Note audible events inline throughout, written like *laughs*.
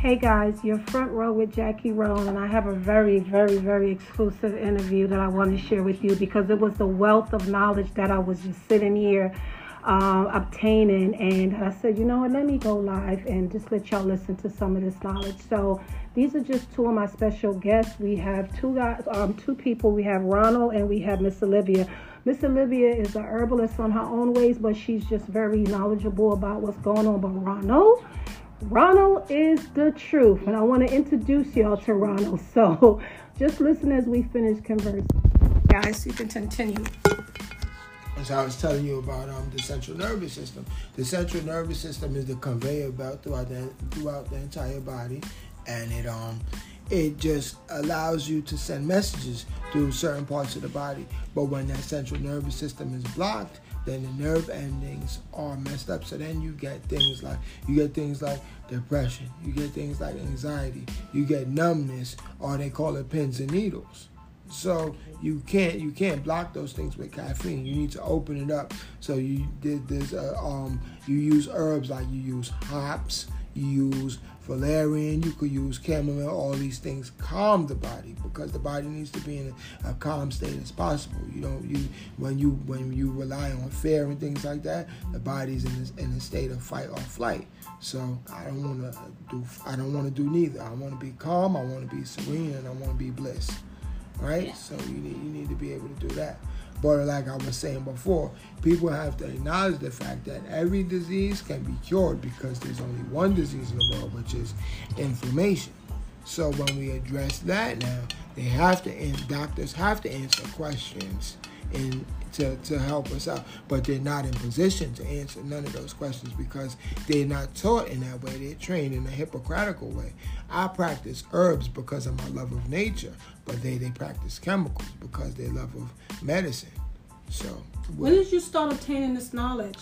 Hey guys, you're front row with Jackie Roan, and I have a very, very, very exclusive interview that I want to share with you because it was the wealth of knowledge that I was just sitting here uh, obtaining. And I said, you know what, let me go live and just let y'all listen to some of this knowledge. So these are just two of my special guests. We have two guys, um, two people. We have Ronald and we have Miss Olivia. Miss Olivia is a herbalist on her own ways, but she's just very knowledgeable about what's going on. But Ronald, Ronald is the truth, and I want to introduce y'all to Ronald. *laughs* So just listen as we finish conversing. Guys, you can continue. As I was telling you about um, the central nervous system, the central nervous system is the conveyor belt throughout the throughout the entire body, and it um it just allows you to send messages through certain parts of the body. But when that central nervous system is blocked, then the nerve endings are messed up. So then you get things like you get things like depression, you get things like anxiety, you get numbness, or they call it pins and needles. So you can't you can't block those things with caffeine. You need to open it up. So you did this. Uh, um, you use herbs like you use hops, you use valerian, you could use chamomile, all these things calm the body because the body needs to be in a, a calm state as possible. You don't you when you when you rely on fear and things like that, the body's in this, in a state of fight or flight. So I don't want to do I don't want to do neither. I want to be calm, I want to be serene, and I want to be bliss. Right? So you need you need to be able to do that. But like I was saying before, people have to acknowledge the fact that every disease can be cured because there's only one disease in the world, which is inflammation. So when we address that now, they have to, and doctors have to answer questions in to, to help us out, but they're not in position to answer none of those questions because they're not taught in that way. They're trained in a hypocritical way. I practice herbs because of my love of nature, but they, they practice chemicals because they love of medicine. So when did you start obtaining this knowledge?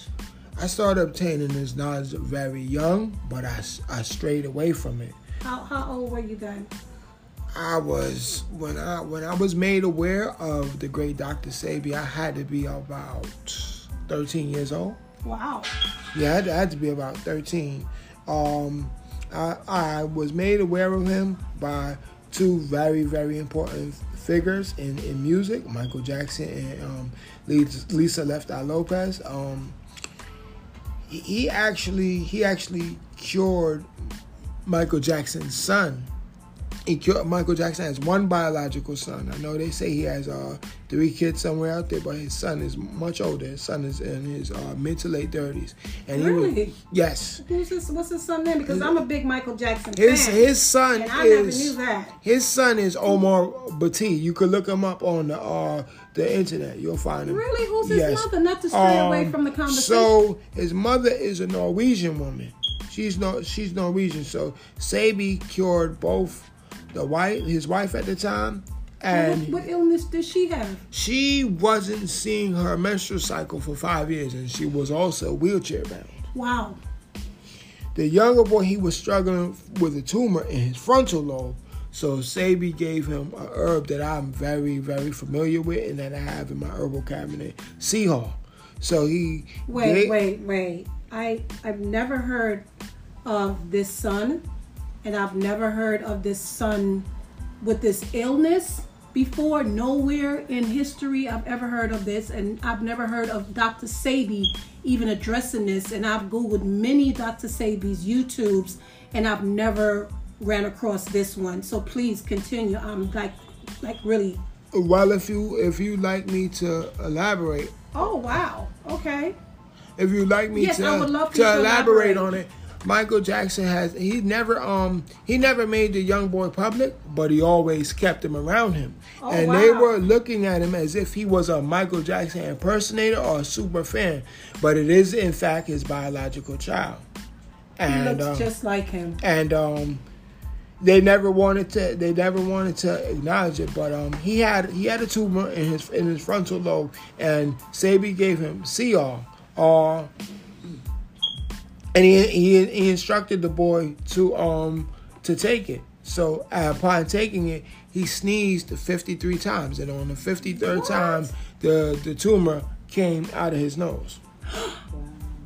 I started obtaining this knowledge very young, but I, I strayed away from it. How, how old were you then? I was when I when I was made aware of the great Dr. Sebi, I had to be about 13 years old. Wow. Yeah, I had to, I had to be about 13. Um, I, I was made aware of him by two very very important figures in, in music, Michael Jackson and um, Lisa Left Eye Lopes. Um, he actually he actually cured Michael Jackson's son Michael Jackson has one biological son. I know they say he has uh, three kids somewhere out there, but his son is much older. His son is in his uh, mid to late thirties. And really? Was, yes. Who's this? What's his son name? Because his, I'm a big Michael Jackson his, fan. His son and I is. never knew that. His son is Omer Bhatti. You could look him up on the uh, the internet. You'll find him. Really? Who's his yes. mother? Not to stray um, away from the conversation. So his mother is a Norwegian woman. She's no, she's Norwegian. So Sebi cured both the wife, his wife at the time, and what, what, illness did she have? She wasn't seeing her menstrual cycle for five years, and she was also wheelchair bound. Wow. The younger boy, he was struggling with a tumor in his frontal lobe. So Sebi gave him a herb that I'm very, very familiar with, and that I have in my herbal cabinet, Sihal. So he wait, gave, wait, wait. I I've never heard of this son and I've never heard of this son with this illness before. Nowhere in history I've ever heard of this, and I've never heard of Dr. Sebi even addressing this. And I've googled many Dr. Sebi's YouTubes, and I've never ran across this one. So please continue. I'm like, like really. Well, if you if you like me to elaborate. Oh wow! Okay. If you like me yes, to, to, to elaborate, elaborate on it, Michael Jackson has he never um he never made the young boy public, but he always kept him around him. Oh, and wow. they were looking at him as if he was a Michael Jackson impersonator or a super fan. But it is in fact his biological child. And, he looks um, just like him. And um they never wanted to they never wanted to acknowledge it but um he had he had a tumor in his in his frontal lobe and Sebi gave him see all or and he, he he instructed the boy to um to take it. So upon taking it, he sneezed 53 times, and on the 53rd what? time, the the tumor came out of his nose. *gasps*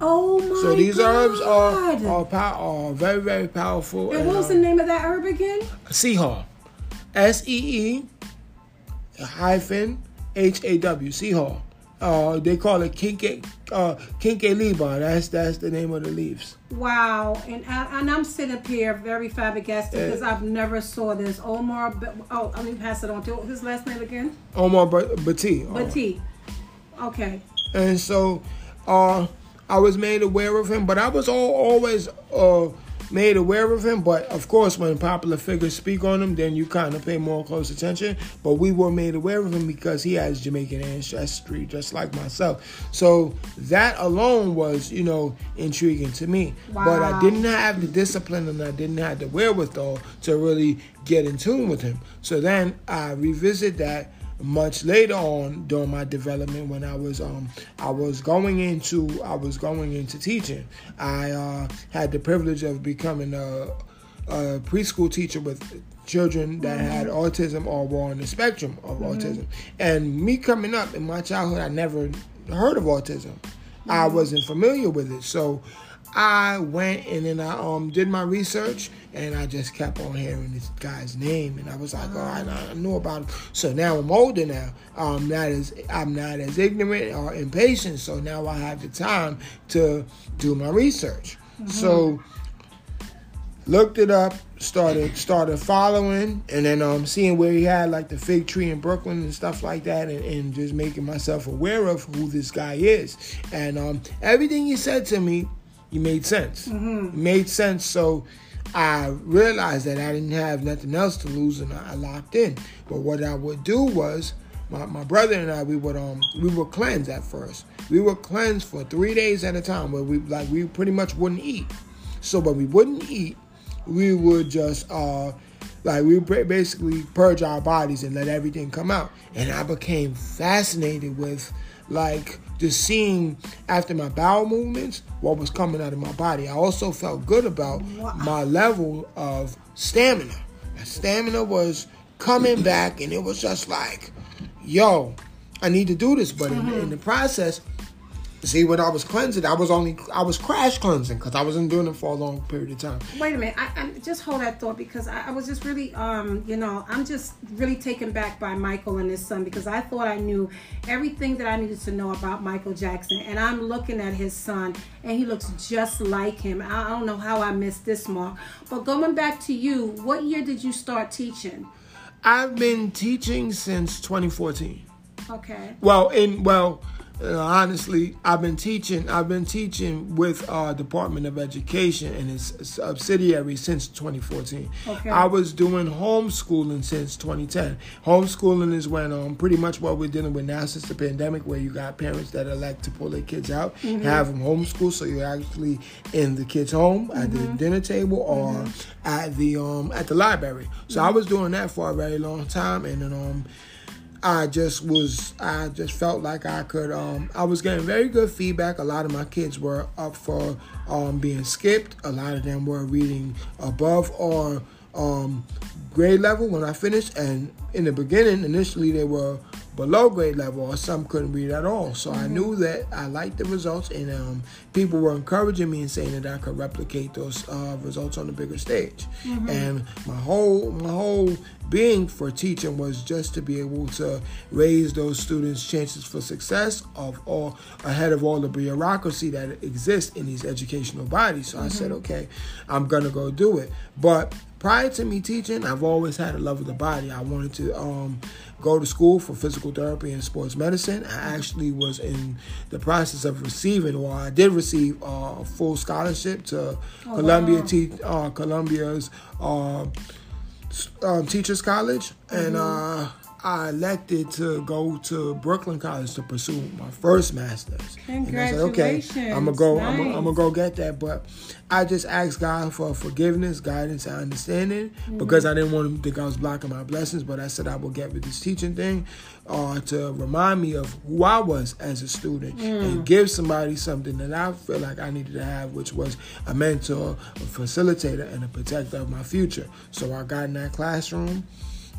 Oh my So these God. herbs are are, pow- are very very powerful. And what was the um, name of that herb again? Sea Haw. S E E hyphen H A W. Sea Haw. Uh, they call it Kinke uh, Kinkeliba. That's that's the name of the leaves. Wow, and I, and I'm sitting up here very flabbergasted because I've never saw this. Omer, oh, let me pass it on to his last name again. Omer Ba- Bhatti. Uh, Okay. and so uh, I was made aware of him, but I was all, always uh, made aware of him. But of course, when popular figures speak on him, then you kind of pay more close attention. But we were made aware of him because he has Jamaican ancestry, just like myself. So that alone was, you know, intriguing to me. But I didn't have the discipline and I didn't have the wherewithal to really get in tune with him. So then I revisit that much later on during my development when I was um I was going into I was going into teaching. I uh, had the privilege of becoming a, a preschool teacher with children that had autism or were on the spectrum of autism. And me coming up in my childhood, I never heard of autism. I wasn't familiar with it, so I went and then I um did my research and I just kept on hearing this guy's name and I was like, oh, I, I know about him. So now I'm older now. I'm not as I'm not as ignorant or impatient. So now I have the time to do my research. So looked it up, started started following, and then um seeing where he had like the fig tree in Brooklyn and stuff like that, and, and just making myself aware of who this guy is. And um everything he said to me, he made sense. It made sense. So I realized that I didn't have nothing else to lose, and I locked in. But what I would do was. My, my brother and I, we would um we would cleanse at first. We would cleanse for three days at a time, where we like we pretty much wouldn't eat. So, but we wouldn't eat. We would just uh, like we basically purge our bodies and let everything come out. And I became fascinated with like just seeing after my bowel movements what was coming out of my body. I also felt good about my level of stamina. My stamina was coming back, and it was just like, yo, I need to do this. But in, in the process, See, when I was cleansing, I was only I was crash cleansing because I wasn't doing it for a long period of time. Wait a minute. I, I just hold that thought because I, I was just really, um, you know, I'm just really taken back by Michael and his son because I thought I knew everything that I needed to know about Michael Jackson, and I'm looking at his son, and he looks just like him. I, I don't know how I missed this mark. But going back to you, what year did you start teaching? I've been teaching since 2014. Okay. Well, in well, uh, honestly, I've been teaching. I've been teaching with our Department of Education and its subsidiary since 2014. Okay. I was doing homeschooling since 2010. Homeschooling is when um pretty much what we're dealing with now since the pandemic, where you got parents that elect to pull their kids out, have them homeschool, so you're actually in the kids' home at the dinner table or at the um at the library. So I was doing that for a very long time, and then um. I just was I just felt like I could um I was getting very good feedback. A lot of my kids were up for um being skipped. A lot of them were reading above or um grade level when I finished and in the beginning initially they were below grade level or some couldn't read at all. So I knew that I liked the results and um people were encouraging me and saying that I could replicate those uh, results on the bigger stage. And my whole my whole being for teaching was just to be able to raise those students' chances for success of all ahead of all the bureaucracy that exists in these educational bodies. So I said, okay, I'm gonna go do it. But prior to me teaching, I've always had a love of the body. I wanted to um, go to school for physical therapy and sports medicine. I actually was in the process of receiving, or I did receive uh, a full scholarship to Columbia, wow. te- uh, Columbia's uh, um, Teachers College, and uh, I elected to go to Brooklyn College to pursue my first master's. And I said, okay, I'm gonna go. I'm, gonna, I'm gonna go get that. But I just asked God for forgiveness, guidance, and understanding because I didn't want him to think I was blocking my blessings. But I said I will get with this teaching thing uh, to remind me of who I was as a student and give somebody something that I feel like I needed to have, which was a mentor, a facilitator, and a protector of my future. So I got in that classroom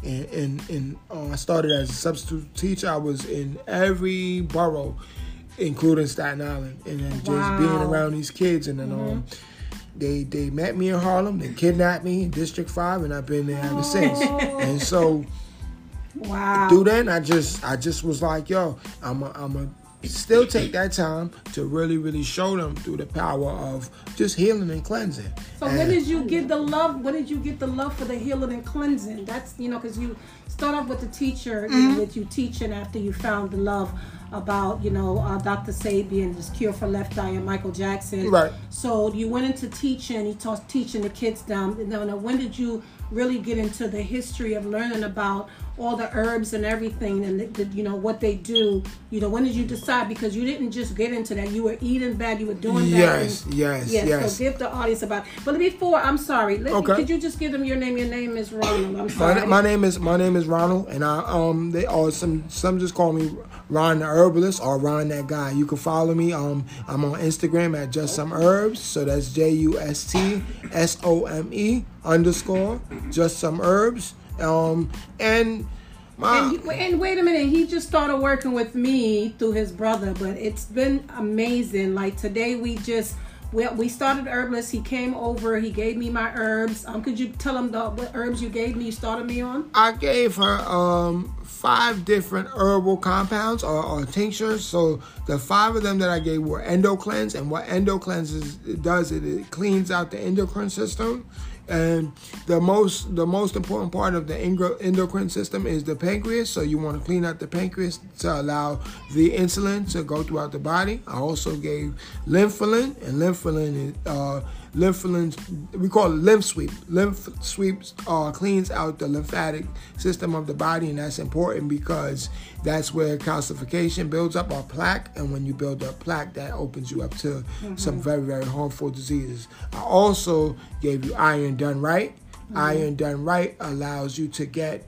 and and, and uh, I started as a substitute teacher. I was in every borough including Staten Island, and then just Wow. being around these kids, and then Mm-hmm. um, they they met me in Harlem, they kidnapped me in District Five, and I've been there ever since. Oh. And so Wow. through then, I just I just was like, yo, I'm a, I'm a still take that time to really really show them through the power of just healing and cleansing. So And- when did you get the love? When did you get the love for the healing and cleansing? That's you know because you start off with the teacher Mm-hmm. know, with you teaching after you found the love about you know uh, Dr. Sabian, this cure for left eye, and Michael Jackson. Right. So you went into teaching. You taught teaching the kids down. Now, now when did you really get into the history of learning about all the herbs and everything and the, the, you know what they do? You know when did you decide? Because you didn't just get into that. You were eating bad. You were doing bad. Yes, and- yes, Yes, yes. so give the audience about. But before, I'm sorry. Let, Okay. Could you just give them your name? Your name is Ronald. I'm My, sorry. my name is my name is Ronald, and I um they or some some just call me Ron the herbalist or Ron that guy. You can follow me. Um, I'm on Instagram at just some herbs. So that's J U S T S O M E underscore just some herbs. Um, and my and, and wait a minute, he just started working with me through his brother, but it's been amazing. Like today, we just we, we started herbalist. He came over. He gave me my herbs. Um, could you tell him the what herbs you gave me? You started me on. I gave her um five different herbal compounds or, or tinctures. So the five of them that I gave were endo cleanse, and what endo cleanses does it it cleans out the endocrine system. And the most the most important part of the endocrine system is the pancreas. So you want to clean out the pancreas to allow the insulin to go throughout the body. I also gave lymphulin, and lymphulin is uh, lymphulin we call it lymph sweep lymph sweeps uh, cleans out the lymphatic system of the body and that's important because that's where calcification builds up or plaque. And when you build up plaque that opens you up to some very very harmful diseases. I also gave you iron done right. Iron done right allows you to get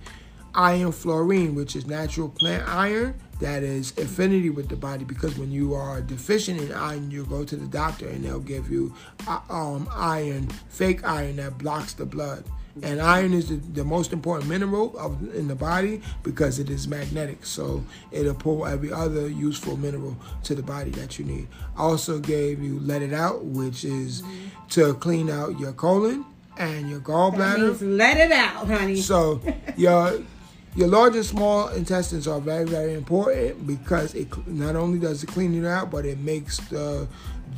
iron fluorine, which is natural plant iron that is affinity with the body because when you are deficient in iron, you go to the doctor and they'll give you uh, um, iron, fake iron that blocks the blood. And iron is the, the most important mineral of, in the body because it is magnetic. So it'll pull every other useful mineral to the body that you need. I also gave you Let It Out, which is to clean out your colon and your gallbladder. let it out, honey. So *laughs* your your large and small intestines are very very important because it not only does it clean it out, but it makes the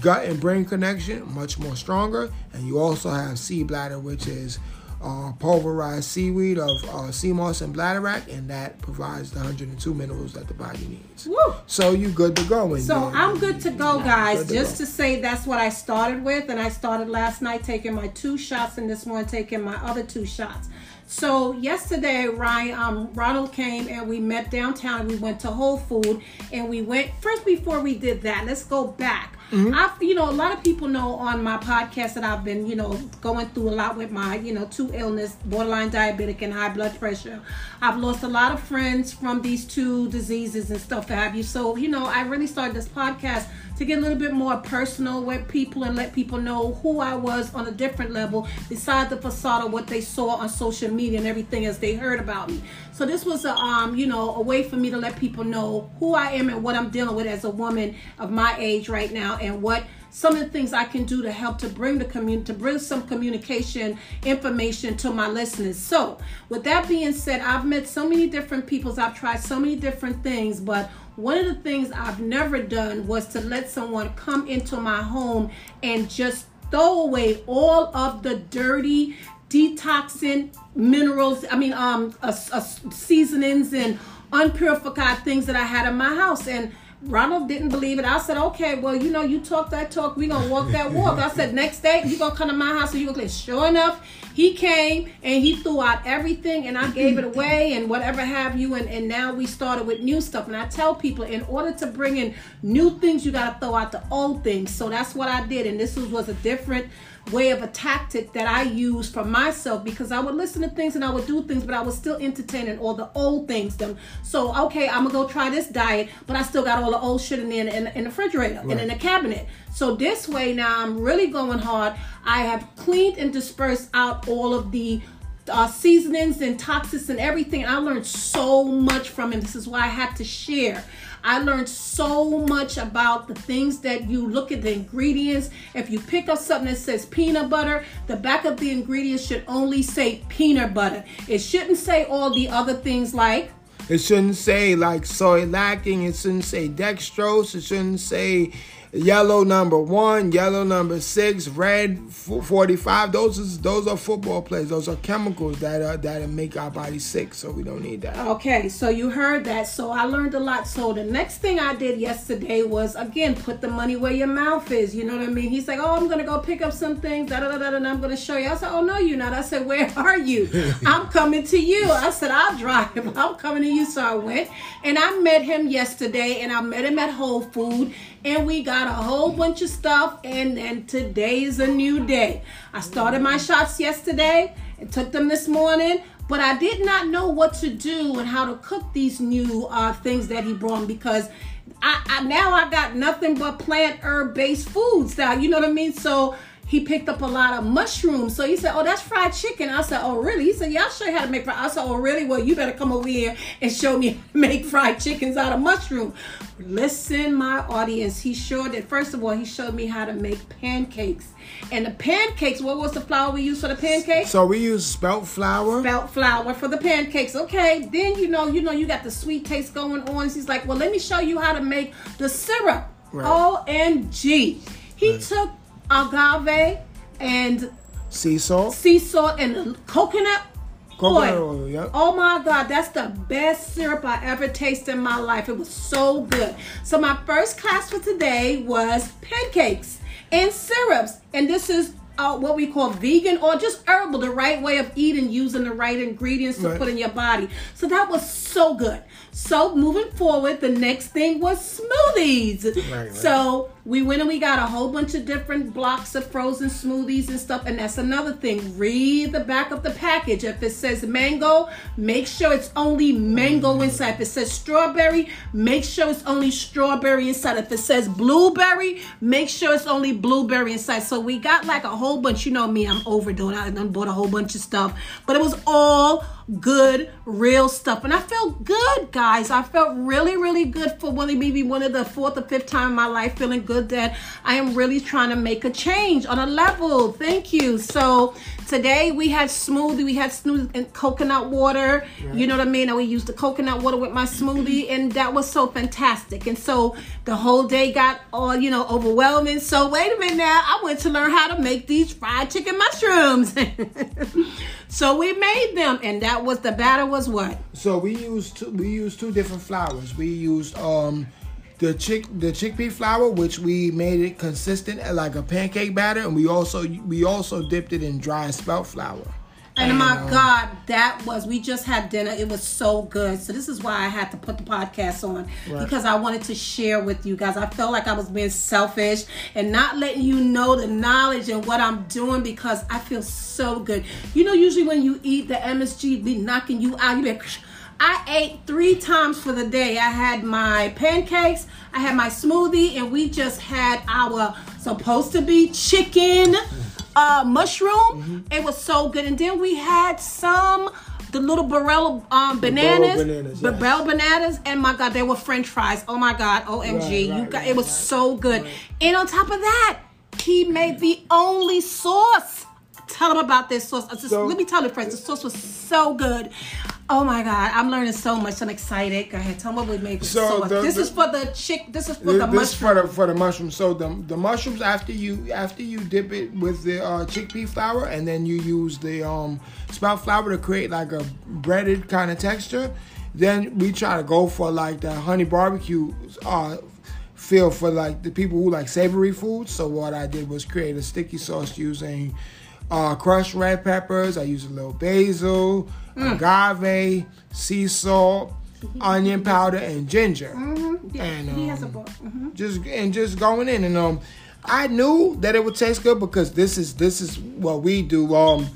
gut and brain connection much more stronger. And you also have sea bladder, which is uh, pulverized seaweed of uh, sea moss and bladderwrack, and that provides the 102 minerals that the body needs. Woo. So you good to go. And So I'm good to go, guys. To Just go. to say that's what I started with, and I started last night taking my two shots, and this morning taking my other two shots. So yesterday, Ryan, um, Ronald came and we met downtown. We went to Whole Food, and we went first. Before we did that, let's go back. Mm-hmm. I, you know, a lot of people know on my podcast that I've been, you know, going through a lot with my, you know, two illness, borderline diabetic and high blood pressure. I've lost a lot of friends from these two diseases and stuff that have you. So, you know, I really started this podcast to get a little bit more personal with people and let people know who I was on a different level besides the facade of what they saw on social media and everything as they heard about me. So this was a um, you know, a way for me to let people know who I am and what I'm dealing with as a woman of my age right now and what some of the things I can do to help to bring the community to bring some communication information to my listeners. So, with that being said, I've met so many different peoples. I've tried so many different things, but one of the things I've never done was to let someone come into my home and just throw away all of the dirty detoxing minerals i mean um seasonings and unpurified things that i had in my house and Ronald didn't believe it. I said, okay, well, you know, you talk that talk, we gonna walk that walk. I said, next day you gonna come to my house and you gonna clean. Sure enough, he came and he threw out everything and I gave it away and whatever have you. And, and now we started with new stuff. And I tell people, in order to bring in new things, you gotta throw out the old things. So that's what I did. And this was, was a different way of a tactic that I used for myself because I would listen to things and I would do things, but I was still entertaining all the old things. Them so okay, I'm gonna go try this diet, but I still got all the old shit in there in, in, the refrigerator and in the cabinet. So this way now I'm really going hard. I have cleaned and dispersed out all of the uh, seasonings and toxins and everything. I learned so much from him. This is why I had to share. I learned so much about the things that you look at the ingredients. If you pick up something that says peanut butter, the back of the ingredients should only say peanut butter. It shouldn't say all the other things like It shouldn't say like soy lacking. It shouldn't say dextrose. It shouldn't say yellow number one, yellow number six, red forty-five. Those is those are football players. Those are chemicals that are that make our body sick. So we don't need that. Okay, so you heard that. So I learned a lot. So the next thing I did yesterday was again put the money where your mouth is. You know what I mean? He's like, "Oh, I'm gonna go pick up some things, da da da da, and I'm gonna show you." I said, "Oh no, you're not." I said, "Where *laughs* are you?" *laughs* I'm coming to you. I said, "I'll drive. *laughs* I'm coming to you." So I went and I met him yesterday, and I met him at Whole Food, and we got a whole bunch of stuff. And and today is a new day. I started my shots yesterday and took them this morning but I did not know what to do and how to cook these new uh, things that he brought because I, I now I got nothing but plant herb based foods now. You know what I mean? So he picked up a lot of mushrooms. So he said, "Oh, that's fried chicken." I said, "Oh, really?" He said, "Yeah, I'll show you how to make fried." I said, "Oh, really? Well, you better come over here and show me how to make fried chickens out of mushroom." Listen, my audience. He showed it. First of all, he showed me how to make pancakes. And the pancakes. What was the flour we used for the pancakes? So we use spelt flour. spelt flour for the pancakes. Okay, then you know, you know, you got the sweet taste going on. He's like, well, let me show you how to make the syrup. Right. OMG. He took agave and sea salt. sea salt and coconut Coconut oil. oil, yep. Oh my God, that's the best syrup I ever tasted in my life. It was so good. So my first class for today was pancakes and syrups, and this is uh, what we call vegan or just herbal, the right way of eating, using the right ingredients to Right. put in your body. So that was so good. So moving forward, the next thing was smoothies. Right, right. So we went and we got a whole bunch of different blocks of frozen smoothies and stuff. And that's another thing. Read the back of the package. If it says mango, make sure it's only mango mm-hmm. inside. If it says strawberry, make sure it's only strawberry inside. If it says blueberry, make sure it's only blueberry inside. So we got like a whole bunch. You know me, I'm overdoing. I done bought a whole bunch of stuff, but it was all good, real stuff. And I felt good, guys. I felt really, really good for one of maybe one of the fourth or fifth time in my life, feeling good that I am really trying to make a change on a level. Thank you. So today we had smoothie, we had smoothie and coconut water. You know what I mean? And we used the coconut water with my smoothie, and that was so fantastic. And so the whole day got all, you know, overwhelming. So wait a minute now. I went to learn how to make these fried chicken mushrooms. *laughs* so we made them, and that was the batter was what? So we used two, we used two different flours. We used um the chick the chickpea flour, which we made it consistent like a pancake batter, and we also we also dipped it in dry spelt flour. And my um, God, that was we just had dinner. It was so good. So this is why I had to put the podcast on Right. because I wanted to share with you guys. I felt like I was being selfish and not letting you know the knowledge and what I'm doing because I feel so good. You know, usually when you eat, the MSG be knocking you out. You be I ate three times for the day. I had my pancakes, I had my smoothie, and we just had our supposed to be chicken uh, mushroom. It was so good. And then we had some the little Barella um, bananas, bananas, yes. Barella bananas, and my God, they were French fries. Oh my God, OMG, Right, you right, got right, it was so good. And on top of that, he made the only sauce. Tell him about this sauce. Just- So- let me tell you, friends, the sauce was so good. Oh my God, I'm learning so much. I'm excited. Go ahead, tell me what we made with So the- this the- is for the chick. This is for This, the this mushroom. for the for the mushrooms. So the the mushrooms after you after you dip it with the uh, chickpea flour and then you use the um spelt flour to create like a breaded kind of texture. Then we try to go for like the honey barbecue uh feel for like the people who like savory foods. So what I did was create a sticky sauce using uh, crushed red peppers. I used a little basil, agave, sea salt, onion powder, and ginger. Yeah, and, he has a um, book. Mhm. just and just going in and um I knew that it would taste good because this is this is what we do um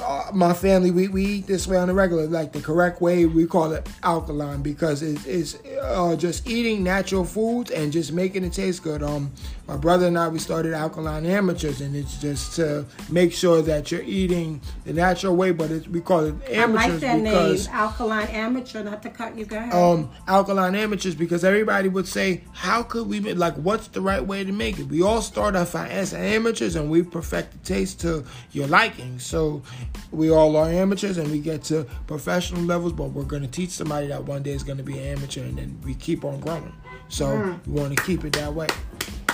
uh, my family we, we eat this way on the regular like the correct way we call it alkaline because it's, it's uh, just eating natural foods and just making it taste good um my brother and i we started alkaline amateurs and it's just to make sure that you're eating the natural way but it's, we call it amateurs I like that because name, Alkaline Amateur. Not to cut you, go ahead. um, alkaline amateurs because everybody would say, how could we make, like, what's the right way to make it? We all start off as amateurs and we perfect the taste to your liking. So we all are amateurs and we get to professional levels, but we're going to teach somebody that one day is going to be an amateur and then we keep on growing. So we want to keep it that way.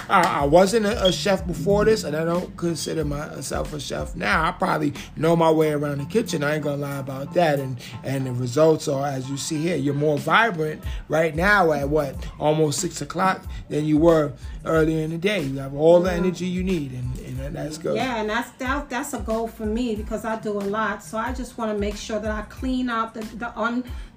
I, I wasn't a, a chef before this, and I don't consider myself a chef now. I probably know my way around the kitchen. I ain't gonna lie about that. And and the results are as you see here. You're more vibrant right now at what almost six o'clock than you were earlier in the day. You have all the energy you need, and, and that's good. Yeah, and that's that, that's a goal for me because I do a lot. So I just want to make sure that I clean out the, the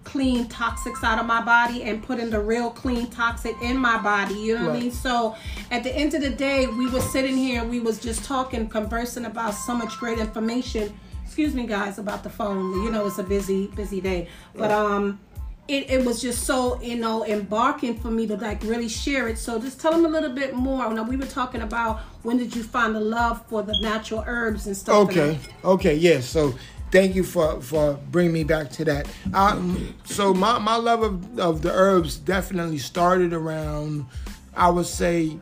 unclean toxics out of my body and putting the real clean toxic in my body. You know what I mean? So at the end of the day, we were sitting here, we was just talking, conversing about so much great information. Excuse me, guys, about the phone. You know, it's a busy, busy day, but um. It, it was just so you know embarking for me to like really share it so just tell them a little bit more now we were talking about when did you find the love for the natural herbs and stuff Okay. Okay. Yes. So thank you for for bringing me back to that. Um, so my my love of of the herbs definitely started around, I would say,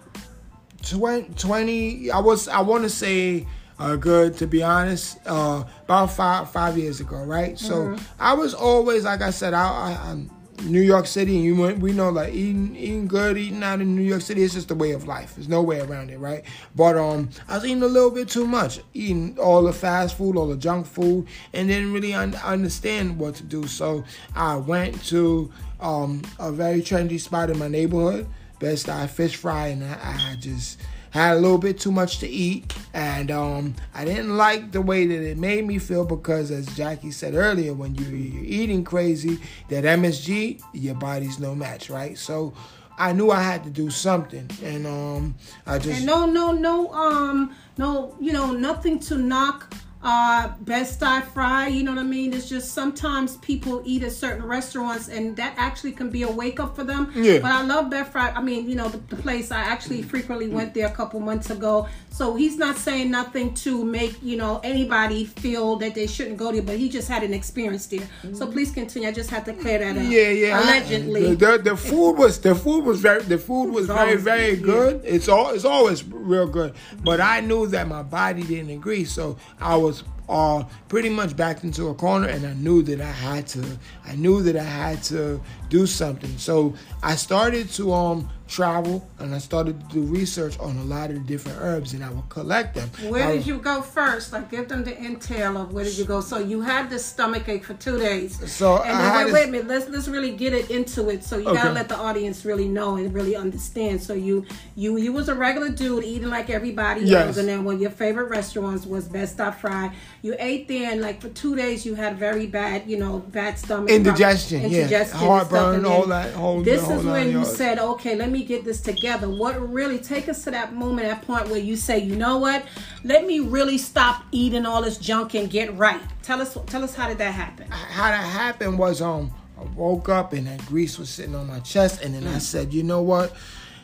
20, 20 I was I want to say. Uh, good to be honest. Uh, about five five years ago, right? So I was always, like I said, I, I, I'm New York City, and you went, we know like eating eating good, eating out in New York City is just a way of life. There's no way around it, right? But um, I was eating a little bit too much, eating all the fast food, all the junk food, and didn't really un- understand what to do. So I went to um a very trendy spot in my neighborhood, Best Eye Fish Fry, and I, I just had a little bit too much to eat and um, i didn't like the way that it made me feel because as jackie said earlier when you, you're eating crazy that msg your body's no match right? So i knew i had to do something and um, i just and no no no um no you know nothing to knock uh best eye fry you know what i mean? It's just sometimes people eat at certain restaurants and that actually can be a wake up for them. Yeah. but i love best fry i mean you know the, the place i actually frequently went there a couple months ago so he's not saying nothing to make you know anybody feel that they shouldn't go there but he just had an experience there so please continue i just had to clear that up Yeah, yeah. Allegedly the, the, the food was the food was very the food was very very good, good. It's all it's always real good. But I knew that my body didn't agree, so I was uh pretty much backed into a corner, and I knew that I had to. I knew that I had to do something. So I started to um travel, and I started to do research on a lot of the different herbs, and I would collect them. Where I did you go first? Like, give them the intel of where did you go. So you had this stomach ache for two days. So and I then wait, this- wait a minute. Let's let's really get it into it. So you gotta let the audience really know and really understand. So you you you was a regular dude eating like everybody Yes. else, and then one of your favorite restaurants was Best Stop Fry. You ate there, and like for two days, you had very bad, you know, bad stomach Indigestion, yeah. indigestion, and Heartburn, stuff, and then all that whole- This whole is when you said, okay, let me get this together. What really take us to that moment, that point where you say, you know what? Let me really stop eating all this junk and get right. Tell us, tell us how did that happen? how that happened was um I woke up and that grease was sitting on my chest and then I said, you know what?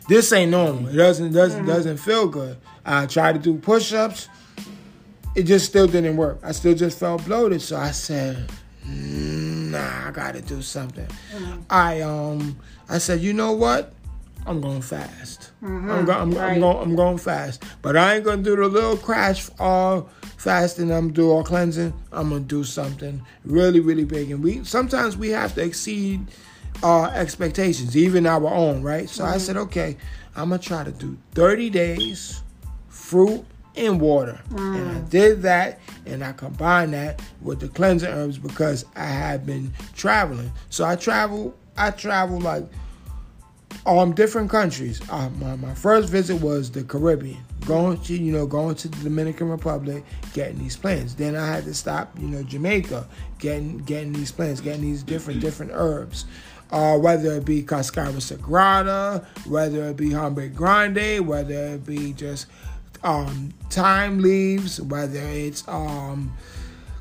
This ain't normal. It doesn't doesn't doesn't feel good. I tried to do push ups. It just still didn't work. I still just felt bloated. So I said, "Mm, nah, I gotta do something. I um I said, you know what? I'm going fast. Mm-hmm. I'm, go- I'm, I'm, Right. going, I'm going fast. But I ain't gonna do the little crash uh fasting. I'm do all cleansing. I'm gonna do something really, really big. And we sometimes we have to exceed our expectations, even our own, right? So I said, okay, I'm gonna try to do 30 days fruit and water. And I mm. did that and I combined that with the cleansing herbs because I had been traveling. So I travel I travel like um different countries. Uh, my, my first visit was the Caribbean. Going to you know going to the Dominican Republic, getting these plants. Then I had to stop you know Jamaica, getting getting these plants, getting these different different herbs. Uh, whether it be Cascara Sagrada, whether it be Hombre Grande, whether it be just um, thyme leaves, whether it's um,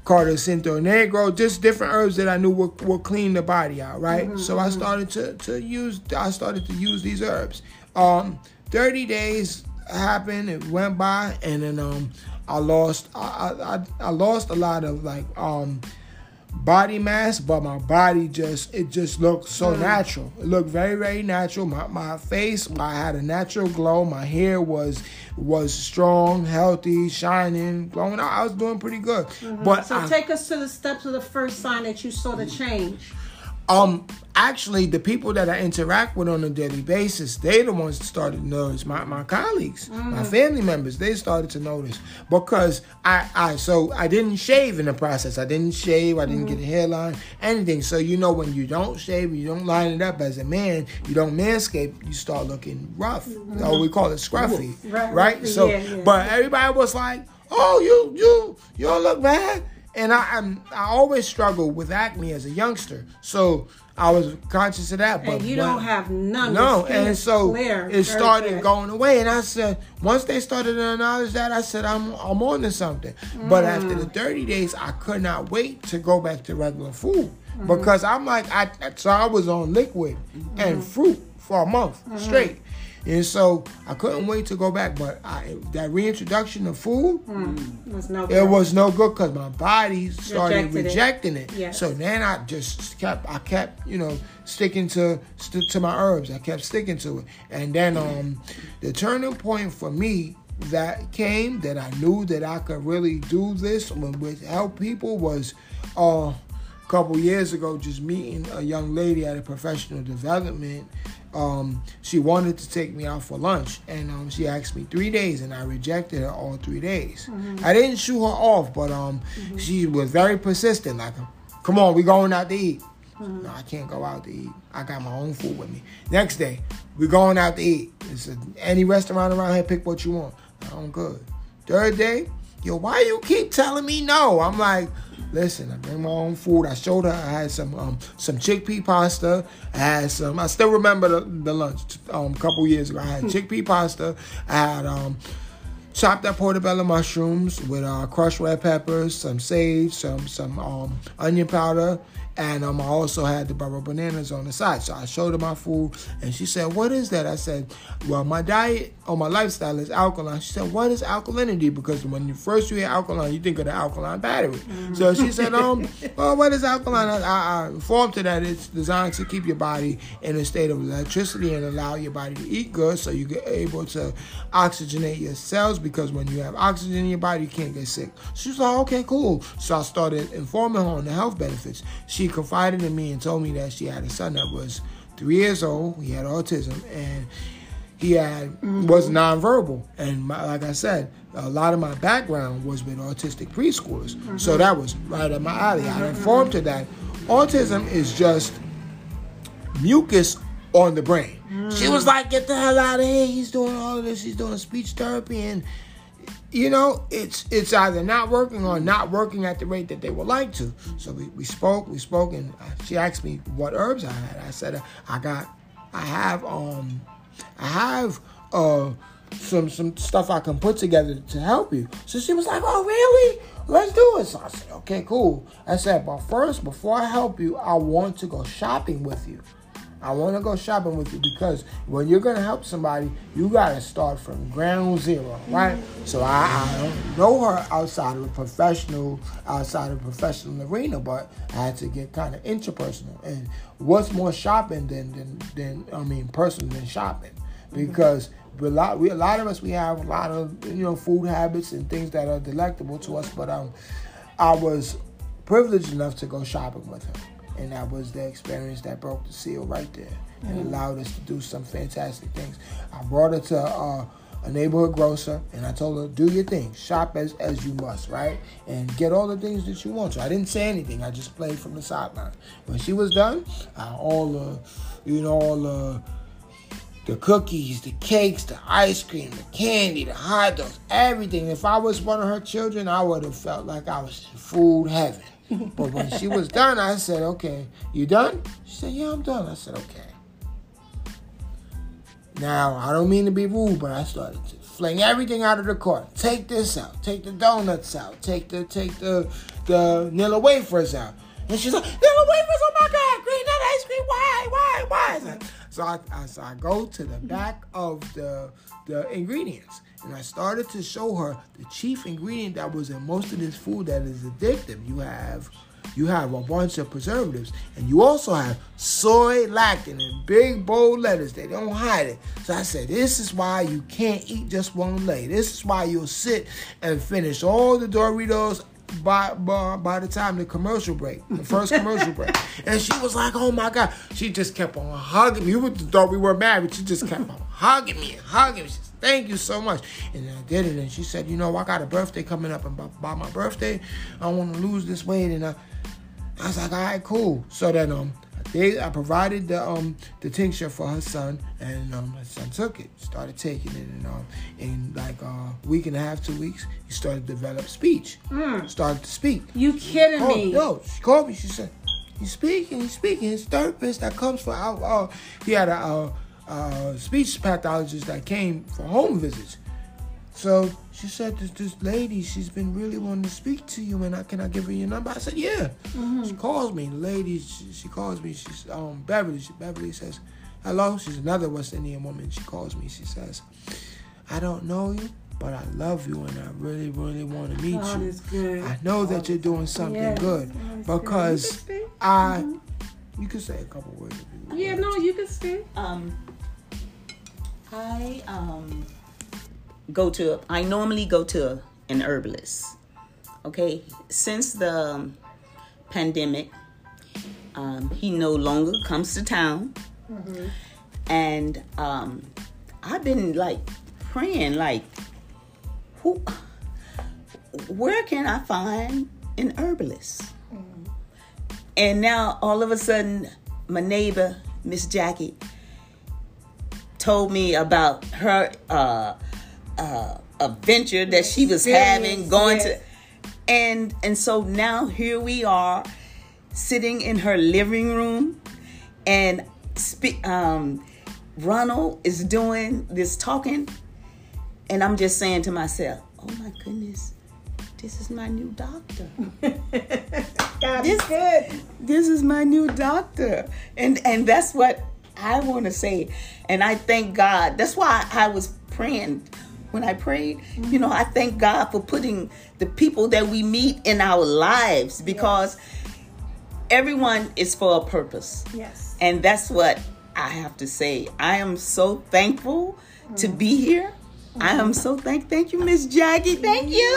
Carter Cinto Negro, just different herbs that I knew would, would clean the body out, right? Mm-hmm, so I mm-hmm. started to, to use I started to use these herbs. Um, 30 days happened, it went by, and then um, I lost I, I, I lost a lot of like um body mass, but my body just it just looked so mm. natural. It looked very very natural. My my face, I had a natural glow. My hair was was strong, healthy, shining, glowing. I was doing pretty good. Mm-hmm. But so I, take us to the steps of the first sign that you saw the change. Um, actually, the people that I interact with on a daily basis, they the ones that started to notice. My my colleagues, mm. my family members, they started to notice because I I so I didn't shave in the process. I didn't shave. I didn't mm. get a hairline, anything. So you know when you don't shave, you don't line it up as a man, you don't manscape, you start looking rough. Mm-hmm. Or we call it scruffy, right? right? So, yeah, yeah. but everybody was like, "Oh, you you you don't look bad." And I, I'm I always struggled with acne as a youngster, so I was conscious of that. But and you don't have none. No, and so clear, it started clear. going away. And I said, once they started to acknowledge that, I said, I'm I'm on to something. Mm. But after the 30 days, I could not wait to go back to regular food mm-hmm. because I'm like, I so I was on liquid mm-hmm. and fruit for a month mm-hmm. straight. And so I couldn't wait to go back, but I, that reintroduction of food, mm, was no it was no good because my body started Rejected rejecting it. it. Yes. So then I just kept, I kept, you know, sticking to to my herbs. I kept sticking to it, and then um, the turning point for me that came that I knew that I could really do this with help people was uh, a couple years ago, just meeting a young lady at a professional development um, she wanted to take me out for lunch, and um, she asked me three days, and I rejected her all three days. Mm-hmm. I didn't shoo her off, but um, mm-hmm. she was very persistent. Like, come on, we going out to eat. Mm-hmm. No, I can't go out to eat. I got my own food with me. Next day, we going out to eat. It's a, any restaurant around here. Pick what you want. I'm good. Third day, yo, why you keep telling me no? I'm like, listen, I bring my own food. I showed her I had some um, some chickpea pasta. I had some. I still remember the, the lunch um, a couple years ago. I had chickpea pasta. I had um, chopped up portobello mushrooms with uh, crushed red peppers, some sage, some some um, onion powder, and um, I also had the barrel bananas on the side. So I showed her my food, and she said, "What is that?" I said, "Well, my diet or my lifestyle is alkaline." She said, "What is alkalinity?" Because when you first you hear alkaline, you think of the alkaline battery. Mm-hmm. So she said, "Um, *laughs* well, what is alkaline?" I, I, I informed her that it's designed to keep your body in a state of electricity and allow your body to eat good, so you get able to oxygenate your cells. Because when you have oxygen in your body, you can't get sick. She's like, "Okay, cool." So I started informing her on the health benefits. She she confided in me and told me that she had a son that was three years old. He had autism and he had mm-hmm. was nonverbal. And my, like I said, a lot of my background was with autistic preschoolers, mm-hmm. so that was right up my alley. Mm-hmm. I informed her that autism is just mucus on the brain. She was like, "Get the hell out of here! He's doing all of this. He's doing speech therapy and." You know, it's it's either not working or not working at the rate that they would like to. So we, we spoke, we spoke, and she asked me what herbs I had. I said I got, I have um, I have uh some some stuff I can put together to help you. So she was like, oh really? Let's do it. So I said, okay, cool. I said, but first, before I help you, I want to go shopping with you. I want to go shopping with you because when you're going to help somebody, you got to start from ground zero, right? Mm-hmm. So I, I, don't know her outside of a professional, outside of a professional arena, but I had to get kind of interpersonal. And what's more shopping than, than, than I mean, personal than shopping? Mm-hmm. Because a lot, we, a lot of us, we have a lot of, you know, food habits and things that are delectable to us, but um, I was privileged enough to go shopping with her and that was the experience that broke the seal right there and mm-hmm. allowed us to do some fantastic things. I brought her to uh, a neighborhood grocer and I told her, do your thing, shop as, as you must, right? And get all the things that you want. So I didn't say anything, I just played from the sideline. When she was done, uh, all the, you know, all the, the cookies, the cakes, the ice cream, the candy, the hot dogs, everything. If I was one of her children, I would have felt like I was in food heaven but when she was done, I said, okay, you done? She said, yeah, I'm done. I said, okay. Now, I don't mean to be rude, but I started to fling everything out of the cart. Take this out. Take the donuts out. Take the take the the vanilla wafers out. And she's like, vanilla wafers, oh my God, green nut ice cream, why, why, why? So I, I, so I go to the back of the the ingredients and I started to show her the chief ingredient that was in most of this food that is addictive. You have you have a bunch of preservatives, and you also have soy lecithin in big bold letters. They don't hide it. So I said, this is why you can't eat just one lay. This is why you'll sit and finish all the Doritos by, by by the time the commercial break, the first commercial break. *laughs* And she was like, "Oh my god!" She just kept on hugging me. You would thought we were married. She just kept on hugging me and hugging me. She said, Thank you so much. And I did it. And she said, "You know, I got a birthday coming up, and by, by my birthday, I want to lose this weight." And I, I was like, "All right, cool." So then, um, they I provided the um the tincture for her son, and um my son took it, started taking it, and um in like a uh, week and a half, two weeks, he started to develop speech, mm. started to speak. You kidding oh, me? No, she called me. She said, "He's speaking. He's speaking." His therapist that comes for our, uh, he had a uh, uh, speech pathologist that came for home visits. So she said, "This this lady, she's been really wanting to speak to you, and I can I give her your number?" I said, "Yeah." Mm-hmm. She calls me. The lady, she, she, calls me. She's um Beverly. She, Beverly says, "Hello." She's another West Indian woman. She calls me. She says, "I don't know you." But I love you and I really, really want to meet God you. Is good. I know God that you're doing something yes, good because good. I. Mm-hmm. You can say a couple words. Yeah, no, you can speak. Um, I um go to I normally go to an herbalist. Okay, since the um, pandemic, um, he no longer comes to town, mm-hmm. and um, I've been like praying, like, who, where can I find an herbalist? Mm-hmm. And now all of a sudden, my neighbor, Miss Jackie, told me about her uh, uh, adventure that she was having, going yes. to, and and so now here we are, sitting in her living room, and spe- um, Ronald is doing this talking, and I'm just saying to myself, "Oh my goodness." This is my new doctor. *laughs* This, good. This is my new doctor. And and that's what I want to say, and I thank God. That's why I was praying when I prayed. Mm-hmm. You know, I thank God for putting the people that we meet in our lives because yes. everyone is for a purpose. Yes. And that's what I have to say. I am so thankful mm-hmm. to be here. I am so thank thank you, Miss Jackie. Thank you.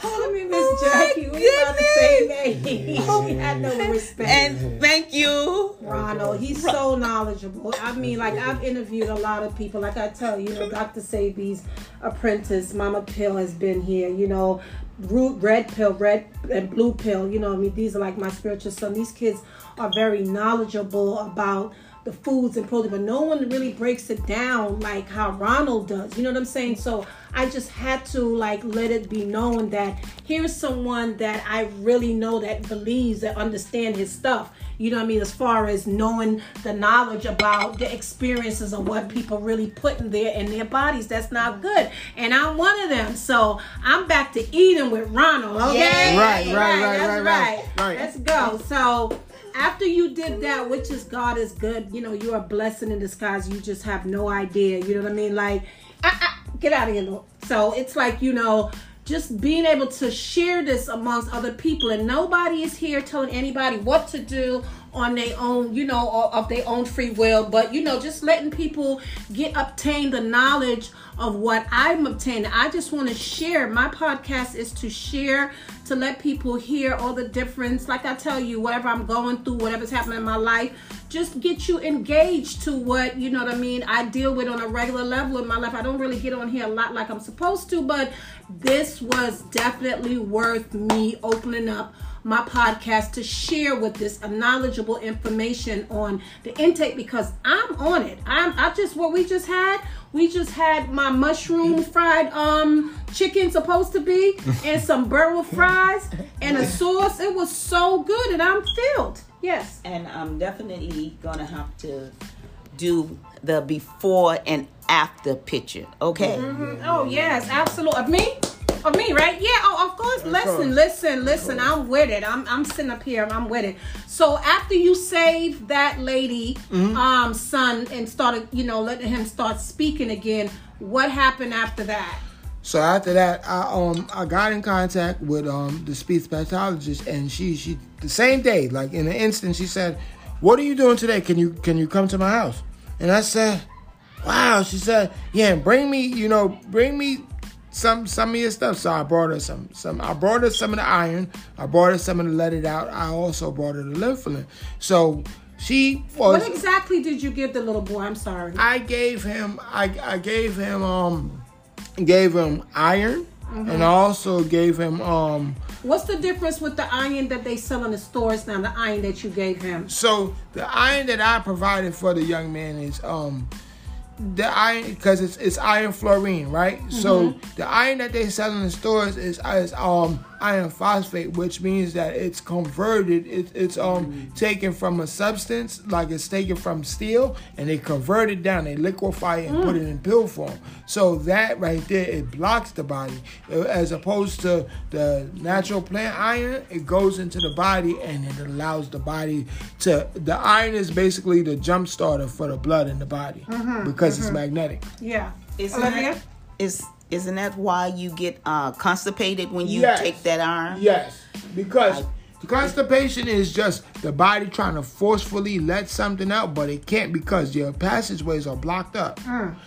calling me Miss oh Jackie. We about the same age. *laughs* we had no respect. And thank you, Ronald. He's so knowledgeable. I mean, like I've interviewed a lot of people. Like I tell you, you know, Dr. Sebi's apprentice, Mama Pill, has been here. You know, root red pill, red and blue pill. You know, I mean, these are like my spiritual son. These kids are very knowledgeable about the foods and protein, but no one really breaks it down like how Ronald does. You know what I'm saying? So I just had to like let it be known that here's someone that I really know that believes that understand his stuff. You know what I mean? As far as knowing the knowledge about the experiences of what people really put in there in their bodies, that's not good. And I'm one of them. So I'm back to eating with Ronald. Okay, yeah. right, right, right, right, right, right, right. Let's go. So after you did that, which is God is good, you know, you're a blessing in disguise. You just have no idea. You know what I mean? Like, get out of here, Lord. So it's like, you know, just being able to share this amongst other people and nobody is here telling anybody what to do on their own you know of their own free will. But you know just letting people get obtain the knowledge of what i'm obtaining. I just want to share my podcast is to share to let people hear all the difference. Like i tell you whatever i'm going through whatever's happening in my life just get you engaged to what you know what i mean? I deal with on a regular level in my life. I don't really get on here a lot like i'm supposed to but this was definitely worth me opening up my podcast to share with this knowledgeable information on the intake because I'm on it. I'm I just what we just had. We just had my mushroom fried um chicken supposed to be *laughs* and some burger fries and a sauce. It was so good and I'm filled. Yes. And I'm definitely gonna have to do the before and after picture. Okay. Oh yes, absolutely. Of me? Of me, right? Yeah. Oh, of course. Listen, course. listen, listen. I'm with it. I'm I'm sitting up here. I'm with it. So after you saved that lady, Mm-hmm. um, son, and started, you know, letting him start speaking again. What happened after that? So after that, I um I got in contact with um the speech pathologist, and she she the same day, like in an instant, she said, "What are you doing today? Can you can you come to my house?" And I said, "Wow." She said, "Yeah, bring me, you know, bring me." Some some of your stuff, so I brought her some some. I brought her some of the iron. I brought her some of the let it out. I also brought her the Lymphalin. So she was. What exactly did you give the little boy? I'm sorry. I gave him I I gave him um gave him iron and I also gave him um What's the difference with the iron that they sell in the stores now? The iron that you gave him. so the iron that I provided for the young man is um the iron because it's it's iron fluorine, right? So the iron that they sell in the stores is is um iron phosphate, which means that it's converted. It, it's um taken from a substance like it's taken from steel, and they convert it down. They liquefy it and put it in pill form. So that right there, it blocks the body, Uh, as opposed to the natural plant iron. It goes into the body and it allows the body to. The iron is basically the jump starter for the blood in the body because it's magnetic. Yeah. Isn't Olivia? that, is isn't that why you get uh, constipated when you Yes. take that iron? Yes, because constipation is just the body trying to forcefully let something out, but it can't because your passageways are blocked up.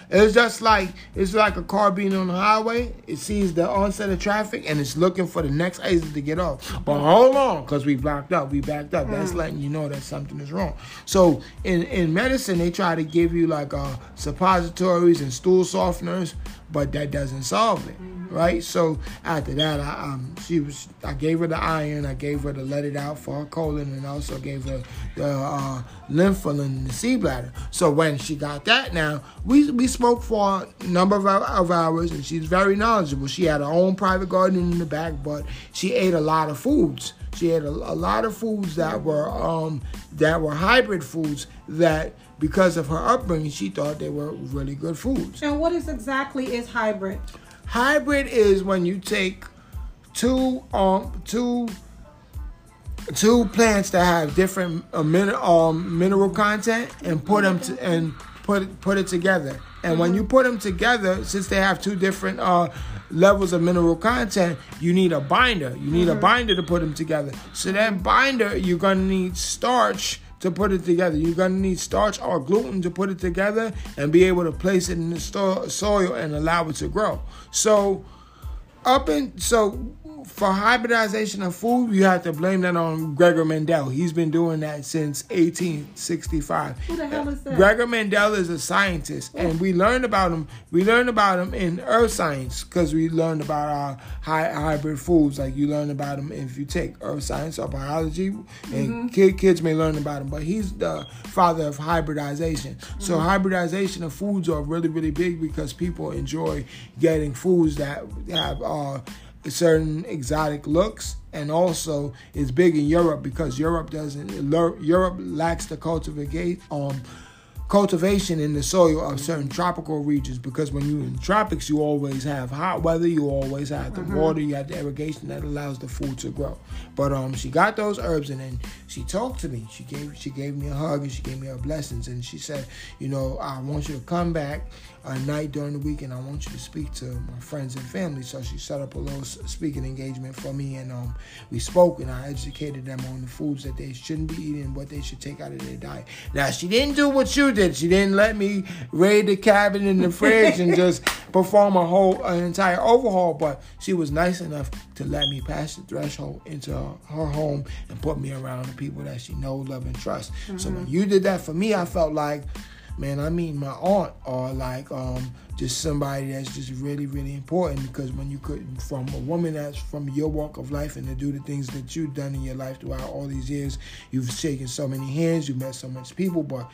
It's just like it's like a car being on the highway. It sees the onset of traffic and it's looking for the next exit to get off. But hold on, because we blocked up, we backed up. That's letting you know that something is wrong. So in in medicine, they try to give you like uh, suppositories and stool softeners, but that doesn't solve it right? So after that, I um she was I gave her the iron, I gave her the let it out for her colon, and also gave her the uh, lymphulin in the sea bladder. So when she got that, now we we spoke for a number of, of hours, and she's very knowledgeable. She had her own private garden in the back, but she ate a lot of foods. She ate a, a lot of foods that were um that were hybrid foods that. Because of her upbringing, she thought they were really good foods. And what is exactly is hybrid? Hybrid is when you take two um two two plants that have different uh, min- um, mineral content and put them to, and put put it together. And when you put them together, since they have two different uh, levels of mineral content, you need a binder. You need a binder to put them together. So that binder, you're gonna need starch to put it together. You're gonna need starch or gluten to put it together and be able to place it in the sto- soil and allow it to grow. So up in so for hybridization of food, you have to blame that on Gregor Mendel. He's been doing that since 1865. Who the hell is that? Gregor Mendel is a scientist, and we learned about him. We learned about him in earth science because we learned about our hy- hybrid foods. Like you learn about him if you take earth science or biology, and Mm-hmm. kid, kids may learn about him. But he's the father of hybridization. So Mm-hmm. hybridization of foods are really, really big because people enjoy getting foods that have uh, certain exotic looks and also it's big in Europe because Europe doesn't Europe lacks the cultivate um cultivation in the soil of certain tropical regions because when you're in tropics you always have hot weather you always have the water you have the irrigation that allows the food to grow. But um she got those herbs and then she talked to me. She gave she gave me a hug and she gave me her blessings and she said you know I want you to come back a night during the week and I want you to speak to my friends and family. So she set up a little speaking engagement for me and um we spoke and I educated them on the foods that they shouldn't be eating what they should take out of their diet. Now she didn't do what you did. She didn't let me raid the cabinet in the fridge and just *laughs* perform a whole an entire overhaul but she was nice enough to let me pass the threshold into her, her home and put me around the people that she knows love and trust. So when you did that for me I felt like man, I mean my aunt or like um just somebody that's just really, really important because when you could from a woman that's from your walk of life and to do the things that you've done in your life throughout all these years, you've shaken so many hands, you've met so much people, but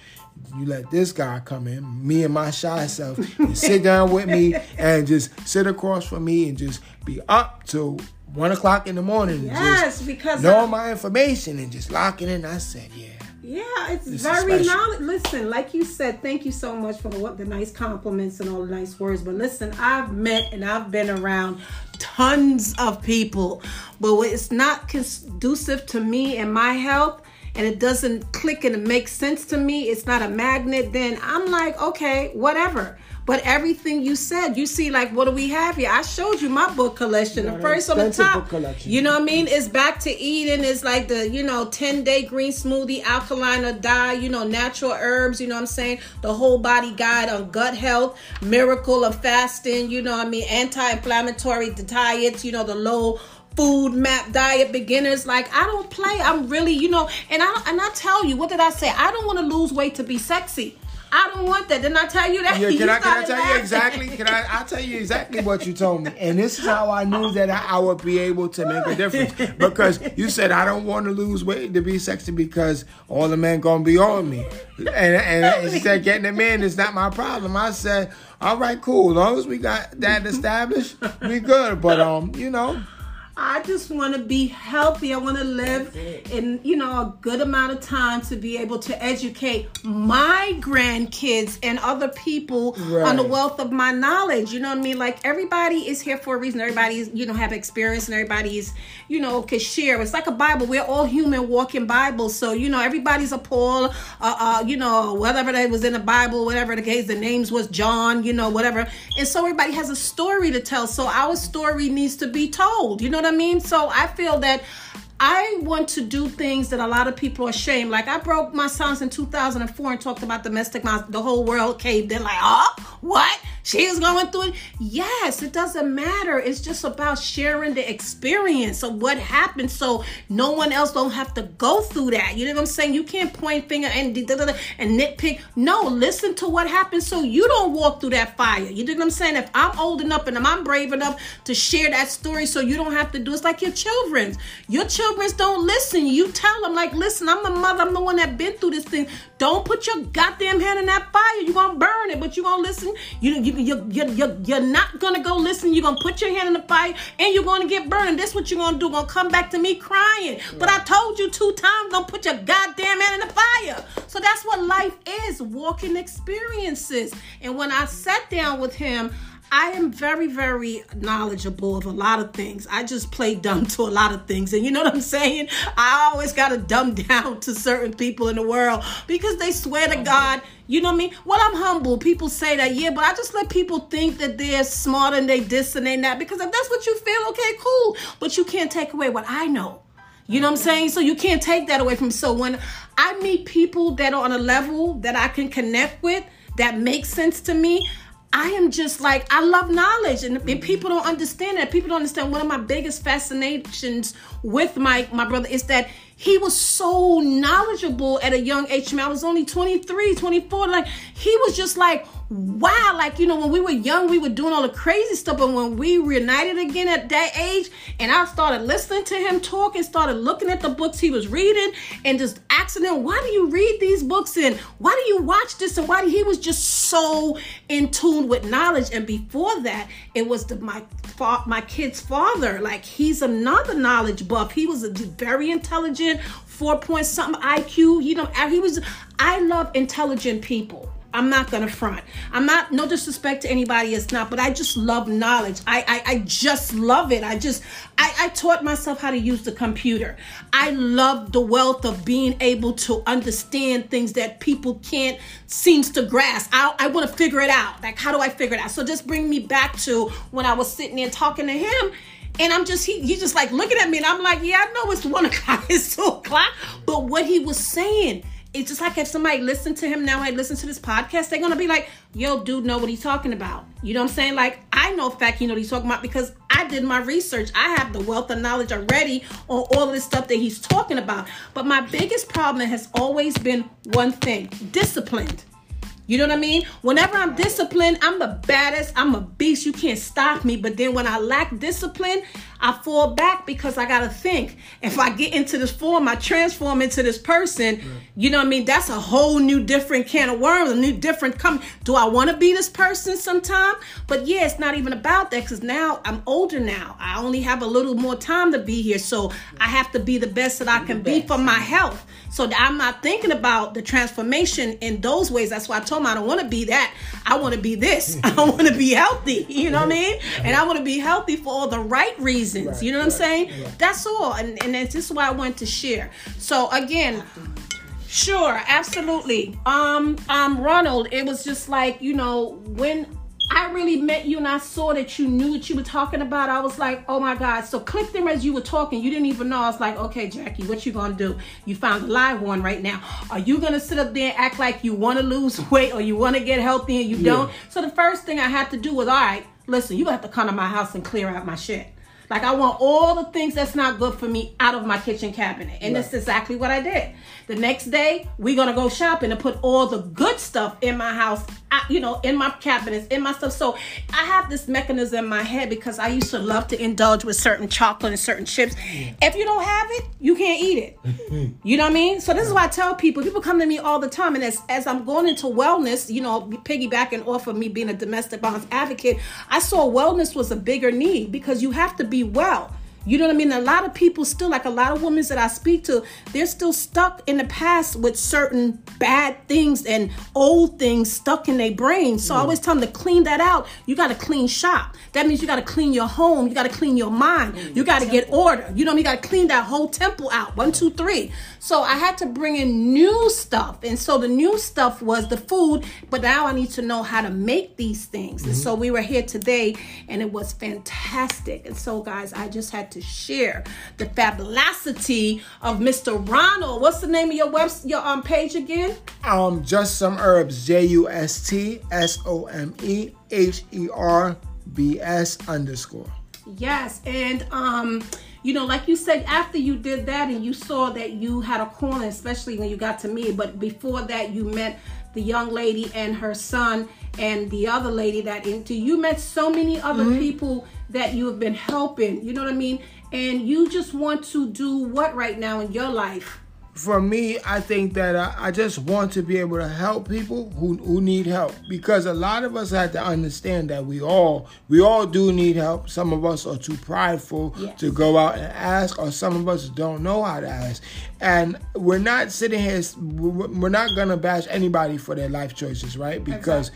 you let this guy come in, me and my shy self, *laughs* and sit down with me and just sit across from me and just be up till one o'clock in the morning Yes, just because know I- my information and just locking in. I said, yeah. Yeah, it's is very knowledge. Listen, like you said, thank you so much for the, what the nice compliments and all the nice words. But listen, I've met and I've been around tons of people, but when it's not conducive to me and my health. And it doesn't click and it makes sense to me. It's not a magnet. Then I'm like, okay, whatever. But everything you said, you see, like, what do we have here? I showed you my book collection. got The first on the top, you know what I mean? It's back to Eden. It's like the, you know, 10 day green smoothie, alkaline or die, you know, natural herbs, you know what I'm saying? The whole body guide on gut health, miracle of fasting, you know what I mean? Anti inflammatory diets, you know, the low FODMAP diet beginners like i don't play i'm really you know and i and i tell you what did i say i don't want to lose weight to be sexy i don't want that didn't i tell you that Yeah, can I, can I tell you exactly? Can I? I'll tell you exactly what you told me, and this is how I knew that I, I would be able to make a difference. Because you said I don't want to lose weight to be sexy because all the men gonna be on me, and and, she said getting them in is not my problem. I said, all right, cool. As long as we got that established, we good. But um, you know, I just want to be healthy. I want to live in, you know, a good amount of time to be able to educate my grandkids and other people on the wealth of my knowledge. You know what I mean? Like everybody is here for a reason. Everybody's, you know, have experience and everybody's, you know, can share. It's like a Bible. We're all human walking Bibles. So, you know, everybody's a Paul, uh, uh, you know, whatever that was in the Bible, whatever the case, the names was John, you know, whatever. And so everybody has a story to tell. So our story needs to be told. You know what I mean? So I feel that I want to do things that a lot of people are ashamed. Like I broke my silence in 2004 and talked about domestic violence. The whole world caved in like, oh, what? She is going through it. Yes, it doesn't matter. It's just about sharing the experience of what happened so no one else don't have to go through that. You know what I'm saying? You can't point finger and and nitpick. No, listen to what happened so you don't walk through that fire. You know what I'm saying? If I'm old enough and I'm brave enough to share that story so you don't have to do it's like your children's. Your children's don't listen. You tell them like, listen, I'm the mother. I'm the one that been through this thing. Don't put your goddamn hand in that fire. You're gonna burn it, but you're gonna listen. You you you you you you're not gonna go listen. You're gonna put your hand in the fire and you're gonna get burned. That's what you're gonna do. Gonna come back to me crying. But I told you two times, don't put your goddamn hand in the fire. So that's what life is, walking experiences. And when I sat down with him, I am very, very knowledgeable of a lot of things. I just play dumb to a lot of things. And you know what I'm saying? I always got to dumb *laughs* down to certain people in the world because they swear to God, you know what I mean? Well, I'm humble. People say that, yeah, but I just let people think that they're smart and they this and they that because if that's what you feel, okay, cool. But you can't take away what I know. You know what I'm saying? So you can't take that away from. So when I meet people that are on a level that I can connect with, that makes sense to me, I am just like, I love knowledge. And, and mm-hmm. people don't understand that. People don't understand one of my biggest fascinations with my, my brother is that he was so knowledgeable at a young age. I was only 23, 24. Like, he was just like, wow. Like, you know, when we were young, we were doing all the crazy stuff. But when we reunited again at that age, and I started listening to him talk and started looking at the books he was reading and just asking him, why do you read these books? And why do you watch this? And why do he was just so in tune with knowledge. And before that, it was the, my my kid's father. Like, he's another knowledge buff. He was a very intelligent, four point something IQ. You know, he was, I love intelligent people. I'm not gonna front. I'm not no disrespect to anybody it's not, but I just love knowledge. I I, I just love it. I just I, I taught myself how to use the computer. I love the wealth of being able to understand things that people can't seems to grasp. I, I want to figure it out. Like how do I figure it out? So just bring me back to when I was sitting there talking to him and I'm just he he's just like looking at me and I'm like, yeah, I know it's one *laughs* o'clock, it's two o'clock. But what he was saying, it's just like if somebody listened to him now, I listen to this podcast, they're gonna be like, yo, dude, know what he's talking about. You know what I'm saying? Like, I know fact you know what he's talking about because I did my research. I have the wealth of knowledge already on all this stuff that he's talking about. But my biggest problem has always been one thing disciplined. You know what I mean? Whenever I'm disciplined, I'm the baddest. I'm a beast. You can't stop me. But then when I lack discipline, I fall back because I gotta think. If I get into this form, I transform into this person. You know what I mean? That's a whole new different can of worms, a new different come. Do I want to be this person sometime? But yeah, it's not even about that because now I'm older now. I only have a little more time to be here, so I have to be the best that I can be for my health. So I'm not thinking about the transformation in those ways. That's why I told him I don't want to be that. I want to be this. *laughs* I want to be healthy. You know what I mean? *laughs* And I want to be healthy for all the right reasons. Right, you know what I'm right, saying? That's all. And and this is why I want to share. So again, Sure, absolutely. Um, um, Ronald, it was just like you know when I really met you and I saw that you knew what you were talking about. I was like, oh my god. So clicked them as you were talking. You didn't even know. I was like, okay, Jackie, what you gonna do? You found a live one right now. Are you gonna sit up there and act like you want to lose *laughs* weight or you want to get healthy and you don't? So the first thing I had to do was, all right, listen, you gonna have to come to my house and clear out my shit. Like I want all the things that's not good for me out of my kitchen cabinet. And that's exactly what I did. The next day, we're gonna go shopping and put all the good stuff in my house, you know, in my cabinets, in my stuff. So I have this mechanism in my head because I used to love to indulge with certain chocolate and certain chips. If you don't have it, you can't eat it. *laughs* You know what I mean? So this is why I tell people, people come to me all the time. And as, as I'm going into wellness, you know, piggybacking off of me being a domestic violence advocate, I saw wellness was a bigger need because you have to be well. You know what I mean? A lot of people still, like a lot of women that I speak to, they're still stuck in the past with certain bad things and old things stuck in their brain. So I mm. always tell them to clean that out. You got to clean shop. That means you got to clean your home. You got to clean your mind. Mm, you got to get order. You know what I mean? You got to clean that whole temple out. One, two, three. So I had to bring in new stuff. And so the new stuff was the food, but now I need to know how to make these things. And so mm-hmm. we were here today and it was fantastic. And so, guys, I just had to share the fabulosity of Mr. Ronald. What's the name of your web your um page again? Um, just some herbs. J U S T S O M E H E R B S underscore. Yes, and um, you know, like you said, after you did that and you saw that you had a calling, especially when you got to me, but before that, you met the young lady and her son and the other lady that into you met so many other people that you have been helping. You know what I mean? And you just want to do what right now in your life? For me, I think that I, I just want to be able to help people who, who need help because a lot of us have to understand that we all we all do need help. Some of us are too prideful Yes. to go out and ask, or some of us don't know how to ask. And we're not sitting here. We're not gonna bash anybody for their life choices, right? Because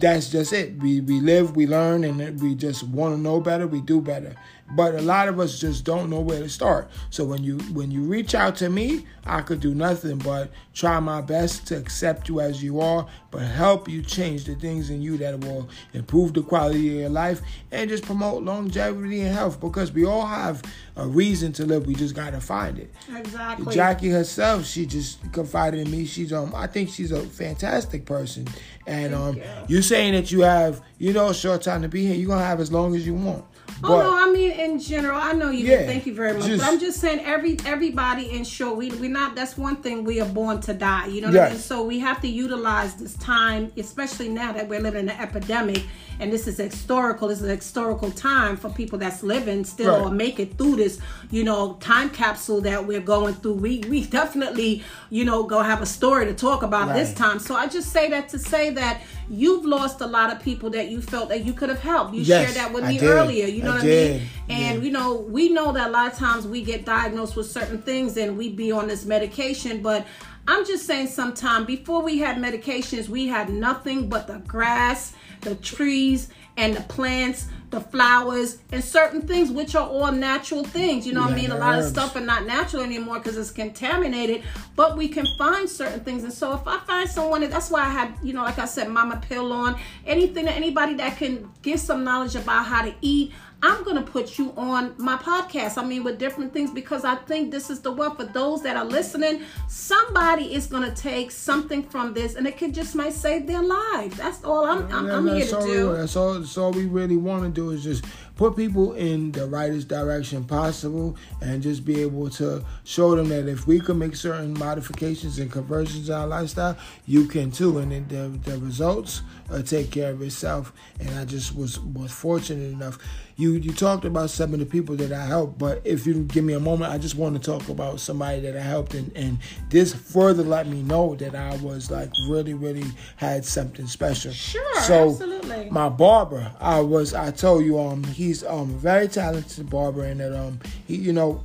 that's just it. We we live, we learn, and we just want to know better. We do better. But a lot of us just don't know where to start. So when you when you reach out to me, I could do nothing but try my best to accept you as you are, but help you change the things in you that will improve the quality of your life and just promote longevity and health because we all have a reason to live. We just gotta find it. Exactly. Jackie herself, she just confided in me. She's um, I think she's a fantastic person. And um, you. you saying that you have, you know, a short time to be here. You're gonna have as long as you want. Oh no, I mean in general. I know you. Yeah. Thank you very much. just- but I'm just saying, every everybody in short, we we not. That's one thing. We are born to die. You know what I mean? So we have to utilize this time, especially now that we're living in an epidemic, and this is historical. This is a historical time for people that's living still Right. or make it through this. You know, time capsule that we're going through. We we definitely you know go have a story to talk about this time. So I just say that to say that. You've lost a lot of people that you felt that you could have helped. You Yes, shared that with I me did. earlier. You know I what did. I mean? And Yeah. you know, we know that a lot of times we get diagnosed with certain things and we be on this medication, but I'm just saying sometime before we had medications, we had nothing but the grass, the trees, and the plants, the flowers, and certain things which are all natural things. You know what I mean? A lot of stuff are not natural anymore because it's contaminated, but we can find certain things. And so if I find someone, that's why I had, you know, like I said, Mama Pill on, anything, anybody that can give some knowledge about how to eat, I'm gonna put you on my podcast. I mean, with different things because I think this is the one for those that are listening. Somebody is gonna take something from this, and it could just might save their life. That's all I'm I'm, I'm here to do. That's all. That's all we really want to do is just put people in the rightest direction possible and just be able to show them that if we can make certain modifications and conversions in our lifestyle, you can too. And then the, the results uh, take care of itself. And I just was was fortunate enough. You you talked about some of the people that I helped, but if you give me a moment, I just want to talk about somebody that I helped, and, and this further let me know that I was like really really had something special. Sure, so absolutely. my barber, I was I told you um he's um a very talented barber, and that um he you know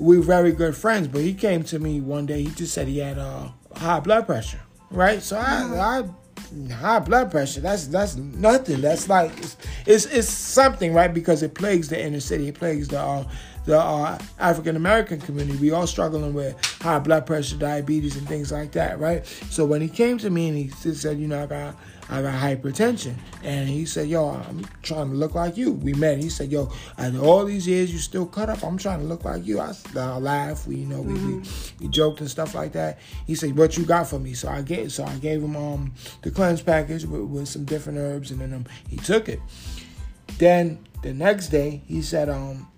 we're very good friends, but he came to me one day. He just said he had uh, high blood pressure, right? So I, I high blood pressure. That's that's nothing. That's like it's, it's it's something, right? Because it plagues the inner city. It plagues the uh, the uh, African American community. We all struggling with high blood pressure, diabetes, and things like that, right? So when he came to me and he said, you know, I got I got hypertension. And he said, Yo, I'm trying to look like you. We met. He said, Yo, after all these years, you still cut up. I'm trying to look like you. I, I laughed. We, you know, we, we, we joked and stuff like that. He said, What you got for me? So I gave, so I gave him um the cleanse package with, with some different herbs, and then um, he took it. Then the next day, he said, um,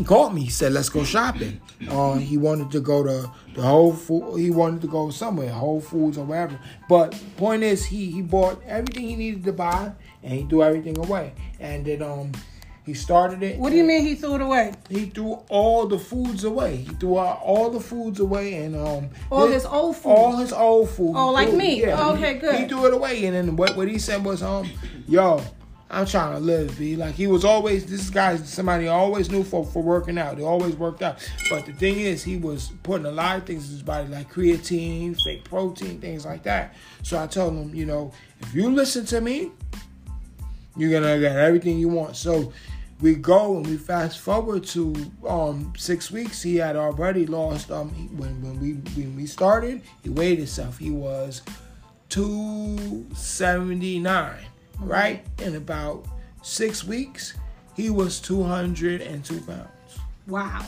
he called me. He said, "Let's go shopping." Uh, he wanted to go to the Whole Food. He wanted to go somewhere, Whole Foods or wherever. But point is, he he bought everything he needed to buy, and he threw everything away. And then um, he started it. What do you mean he threw it away? He threw all the foods away. He threw all, all the foods away, and um, All this- his old food? all his old food. Oh, like threw- me. Yeah, Okay, he- good. He threw it away, and then what what he said was um, yo. I'm trying to live, B. Like he was always this guy, somebody I always knew for, for working out. He always worked out. But the thing is, he was putting a lot of things in his body, like creatine, fake protein, things like that. So I told him, you know, if you listen to me, you're gonna get everything you want. So we go and we fast forward to um six weeks. He had already lost um he- when when we when we started. He weighed himself. He was two seventy nine, right? In about six weeks, he was two hundred and two pounds. Wow.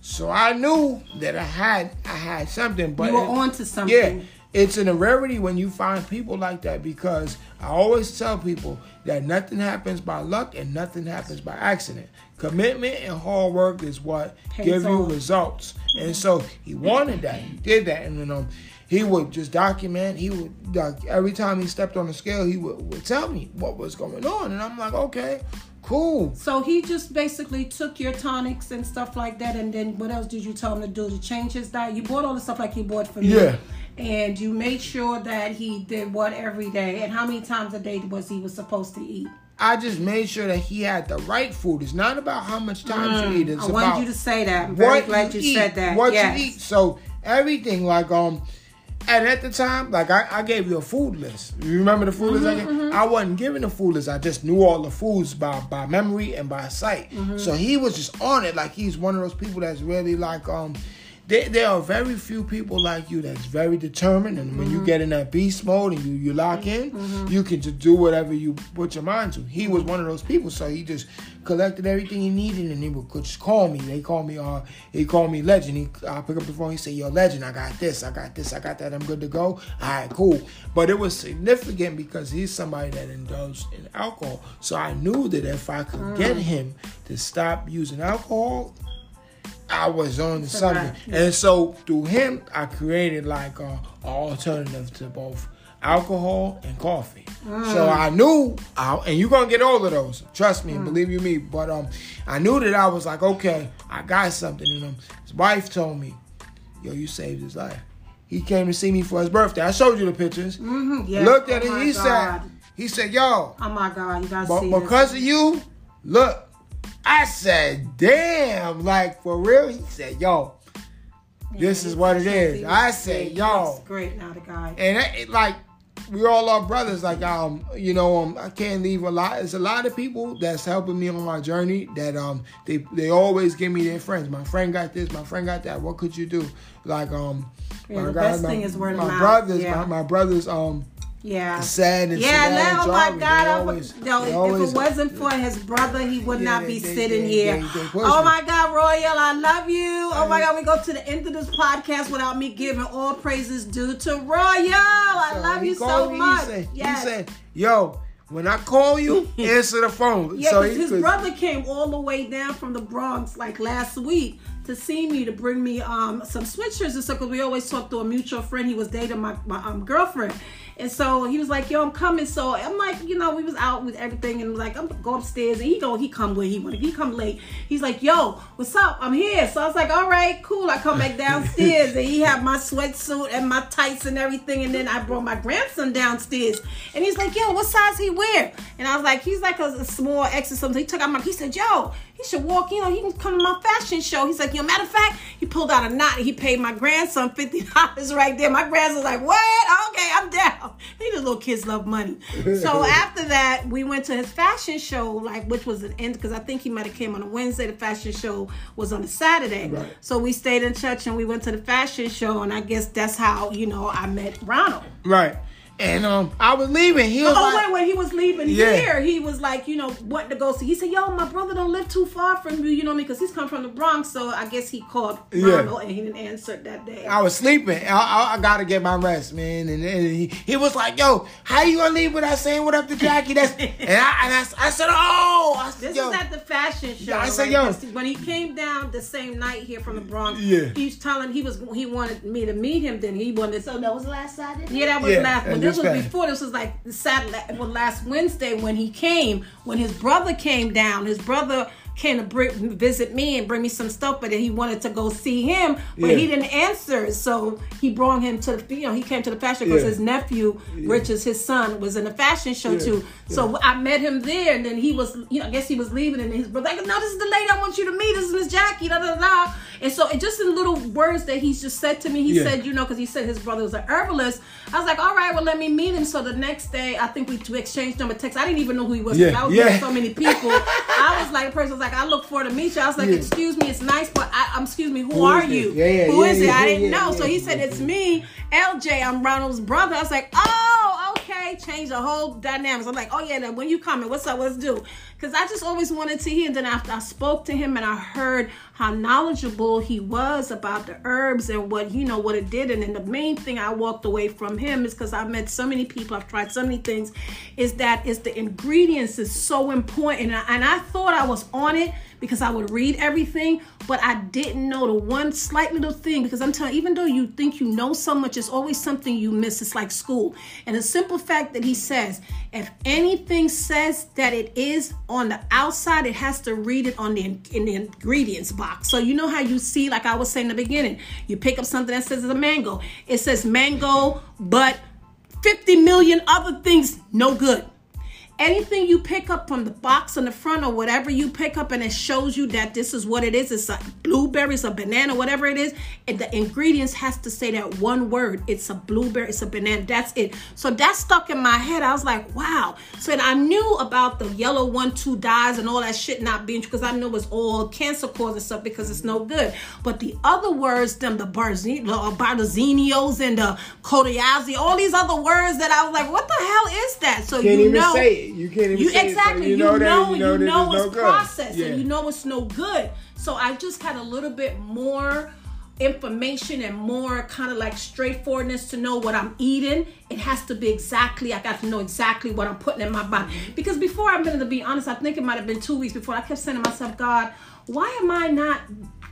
So I knew that I had I had something, but You were it- onto something. Yeah, it's an rarity when you find people like that because I always tell people that nothing happens by luck and nothing happens by accident. Commitment and hard work is what Pays give you results. And so he wanted that. He did that, and then um, he would just document. He would like every time he stepped on the scale, he would, would tell me what was going on, and I'm like, okay, cool. So he just basically took your tonics and stuff like that, and then what else did you tell him to do to change his diet? You bought all the stuff like he bought for me. Yeah. And you made sure that he did what every day, and how many times a day was he was supposed to eat? I just made sure that he had the right food. It's not about how much time you eat. It's I about wanted you to say that. I'm very glad you, eat, said that. What yes. you eat. So everything like um and at the time, like I, I gave you a food list. You remember the food list I Mm-hmm. I wasn't given the food list. I just knew all the foods by by memory and by sight. Mm-hmm. So he was just on it. Like he's one of those people that's really like um there, there are very few people like you that's very determined and when Mm-hmm. you get in that beast mode and you, you lock in, you can just do whatever you put your mind to. He was one of those people, so he just collected everything he needed and he would just call me. They call me uh he called me legend. He I pick up the phone, he say, Yo, legend, I got this, I got this, I got that, I'm good to go. Alright, cool. But it was significant because he's somebody that indulged in alcohol. So I knew that if I could get him to stop using alcohol, I was on to something. wrap. And so through him, I created like a, a alternative to both alcohol and coffee. So I knew, I, and you're gonna get all of those. Trust me, and believe you me. But um, I knew that I was like, okay, I got something in him. His wife told me, "Yo, you saved his life." He came to see me for his birthday. I showed you the pictures. Mhm, yes. Looked at Oh it. He God. said, "He said, yo, Oh my God, you gotta see this. because of you, look, I said, damn, like for real. He said, yo, this is what it is. I said, yo, great now, the guy. and it, it, like we all are brothers. Like um, you know, um, I can't leave a lot. There's a lot of people that's helping me on my journey. That um, they they always give me their friends. My friend got this. My friend got that. What could you do? Like um, Yeah, my the guys, best my, thing is word of my mouth. brothers, Yeah. my, my brothers um. Yeah. Sad and Yeah, now, oh my God! always- would, no, if always- it wasn't for his brother, he would Yeah, not be they- sitting they- here. they- oh my God, Royal, I love you. Oh my God, we go to the end of this podcast without me giving all praises due to Royal. I So love you so me, much. He said, yes. he said, yo, When I call you, *laughs* answer the phone. Yeah, so 'cause his could- brother came all the way down from the Bronx like last week to see me to bring me um some sweatshirts and stuff because we always talk to a mutual friend. He was dating my, my um girlfriend. And so he was like, "Yo, I'm coming." So I'm like, you know, we was out with everything, and like, I'm go upstairs, and he go, he come when he want. He come late. He's like, "Yo, what's up? I'm here." So I was like, "All right, cool." I come back downstairs, and he had my sweatsuit and my tights and everything, and then I brought my grandson downstairs, and he's like, "Yo, what size he wear?" And I was like, "He's like a, a small X or something." He took out my. He said, "Yo." He should walk, you know, he can come to my fashion show. He's like, you know, matter of fact, he pulled out a knot and he paid my grandson $50 *laughs* right there. My grandson's like, what? Okay, I'm down. *laughs* These little kids love money. So *laughs* after that, we went to his fashion show, like which was an end because I think he might have came on a Wednesday. The fashion show was on a Saturday. Right. So we stayed in church and we went to the fashion show, and I guess that's how, you know, I met Ronald. right. And um, I was leaving. He was Oh like, wait, when he was leaving Yeah. here, he was like, you know, wanting to go see. He said, "Yo, my brother don't live too far from you, you know me, because he's come from the Bronx." So I guess he called Yeah. Ronald and he didn't answer that day. I was sleeping. I, I, I gotta get my rest, man. And then he, he was like, "Yo, how you gonna leave without saying what up to Jackie?" That's *laughs* and I and I, I said, "Oh, I said, This yo, is at the fashion show. Yeah, I said, right? yo. 'Cause When he came down the same night here from the Bronx, Yeah. he was telling he was he wanted me to meet him. Then he wanted. So that was the last Saturday. Yeah, that was Yeah, last. But and this was before. This was like Saturday, well, last Wednesday when he came. When his brother came down, his brother to bring, visit me and bring me some stuff. But then he wanted to go see him, but Yeah. he didn't answer. So he brought him to the. You know, he came to the fashion because Yeah. his nephew, Richards, his son, was in the fashion show Yeah. too. So I met him there, and then he was. You know, I guess he was leaving, and his brother like, "No, this is the lady I want you to meet. This is Miss Jackie." Da da da. And so it just in little words that he's just said to me. He Yeah. said, you know, because he said his brother was an herbalist. I was like, all right, well, let me meet him. So the next day, I think we we exchanged number texts. I didn't even know who he was. Yeah, I was yeah. with so many people. *laughs* I was like, the person was like, I look forward to meet you. I was like, Yeah. excuse me, it's nice, but I, um, excuse me, who, Who are you? Yeah, yeah, Who is it? I didn't know. so he said, it's me, LJ. I'm Ronald's brother. I was like, oh, okay. Change the whole dynamics. I'm like, oh yeah, then when you coming, what's up? Let's do. Because I just always wanted to hear. And then after I spoke to him and I heard how knowledgeable he was about the herbs and what you know what it did. And then the main thing I walked away from him is because I've met so many people, I've tried so many things, is that is the ingredients is so important. And I, and I thought I was on it because I would read everything, but I didn't know the one slight little thing because I'm telling even though you think you know so much, it's always something you miss. It's like school. And the simple fact that he says, if anything says that it is on the outside, it has to read it on the in the ingredients box. So you know how you see, like I was saying in the beginning, you pick up something that says it's a mango. It says mango, but 50 million other things no good anything you pick up from the box on the front or whatever you pick up and it shows you that this is what it is it's a blueberry it's a banana whatever it is and the ingredients has to say that one word it's a blueberry it's a banana that's it. So that stuck in my head i was like wow. So and i knew about the yellow one two dyes and all that shit not being because i knew it was all cancer causing stuff because it's no good. But the other words them the uh, barzinios and the codiazi all these other words that i was like what the hell is that? So Can't you know say it. You can't even you say it, so exactly. you You know know, that- you you know, know it's it's no processed, Yeah. and you know it's no good. So I just had a little bit more information and more kind of like straightforwardness to know what I'm eating. It has to be exactly. I got to know exactly what I'm putting in my body. Because before I've been to be honest, I think it might have been two weeks before. I kept saying to myself, God, why am I not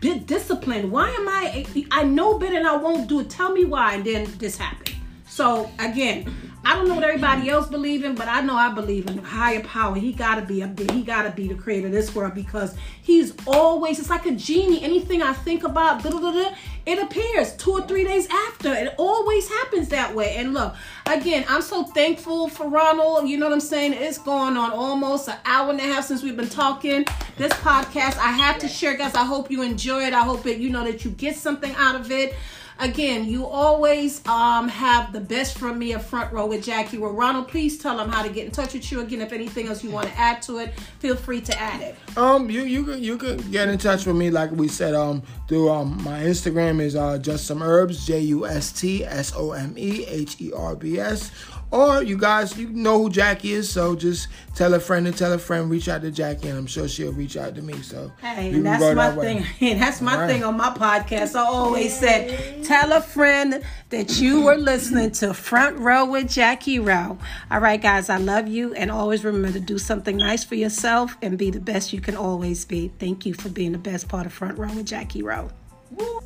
bit disciplined? Why am I? I know better and I won't do it. Tell me why. And then this happened. So again, I don't know what everybody else believe in, but I know I believe in higher power. He gotta be up there. He gotta be the creator of this world because he's always it's like a genie. Anything I think about, it appears two or three days after. It always happens that way. And look, again, I'm so thankful for Ronald. You know what I'm saying? It's going on almost an hour and a half since we've been talking. This podcast, I have to share, guys. I hope you enjoy it. I hope that you know that you get something out of it again, you always um, have the best from me up front row with Jackie. Well, Ronald, please tell them how to get in touch with you. Again, if anything else you want to add to it, feel free to add it. Um, you you could you could get in touch with me like we said um through um my Instagram is uh just some herbs J U S T S O M E H E R B S Or you guys, you know who Jackie is, so just tell a friend and tell a friend, reach out to Jackie, and I'm sure she'll reach out to me. So Hey, and *laughs* that's my thing. that's my right. thing on my podcast. I always said, tell a friend that you were listening to Front Row with Jackie Rowe. All right, guys, I love you, and always remember to do something nice for yourself and be the best you can always be. Thank you for being the best part of Front Row with Jackie Rowe. Woo.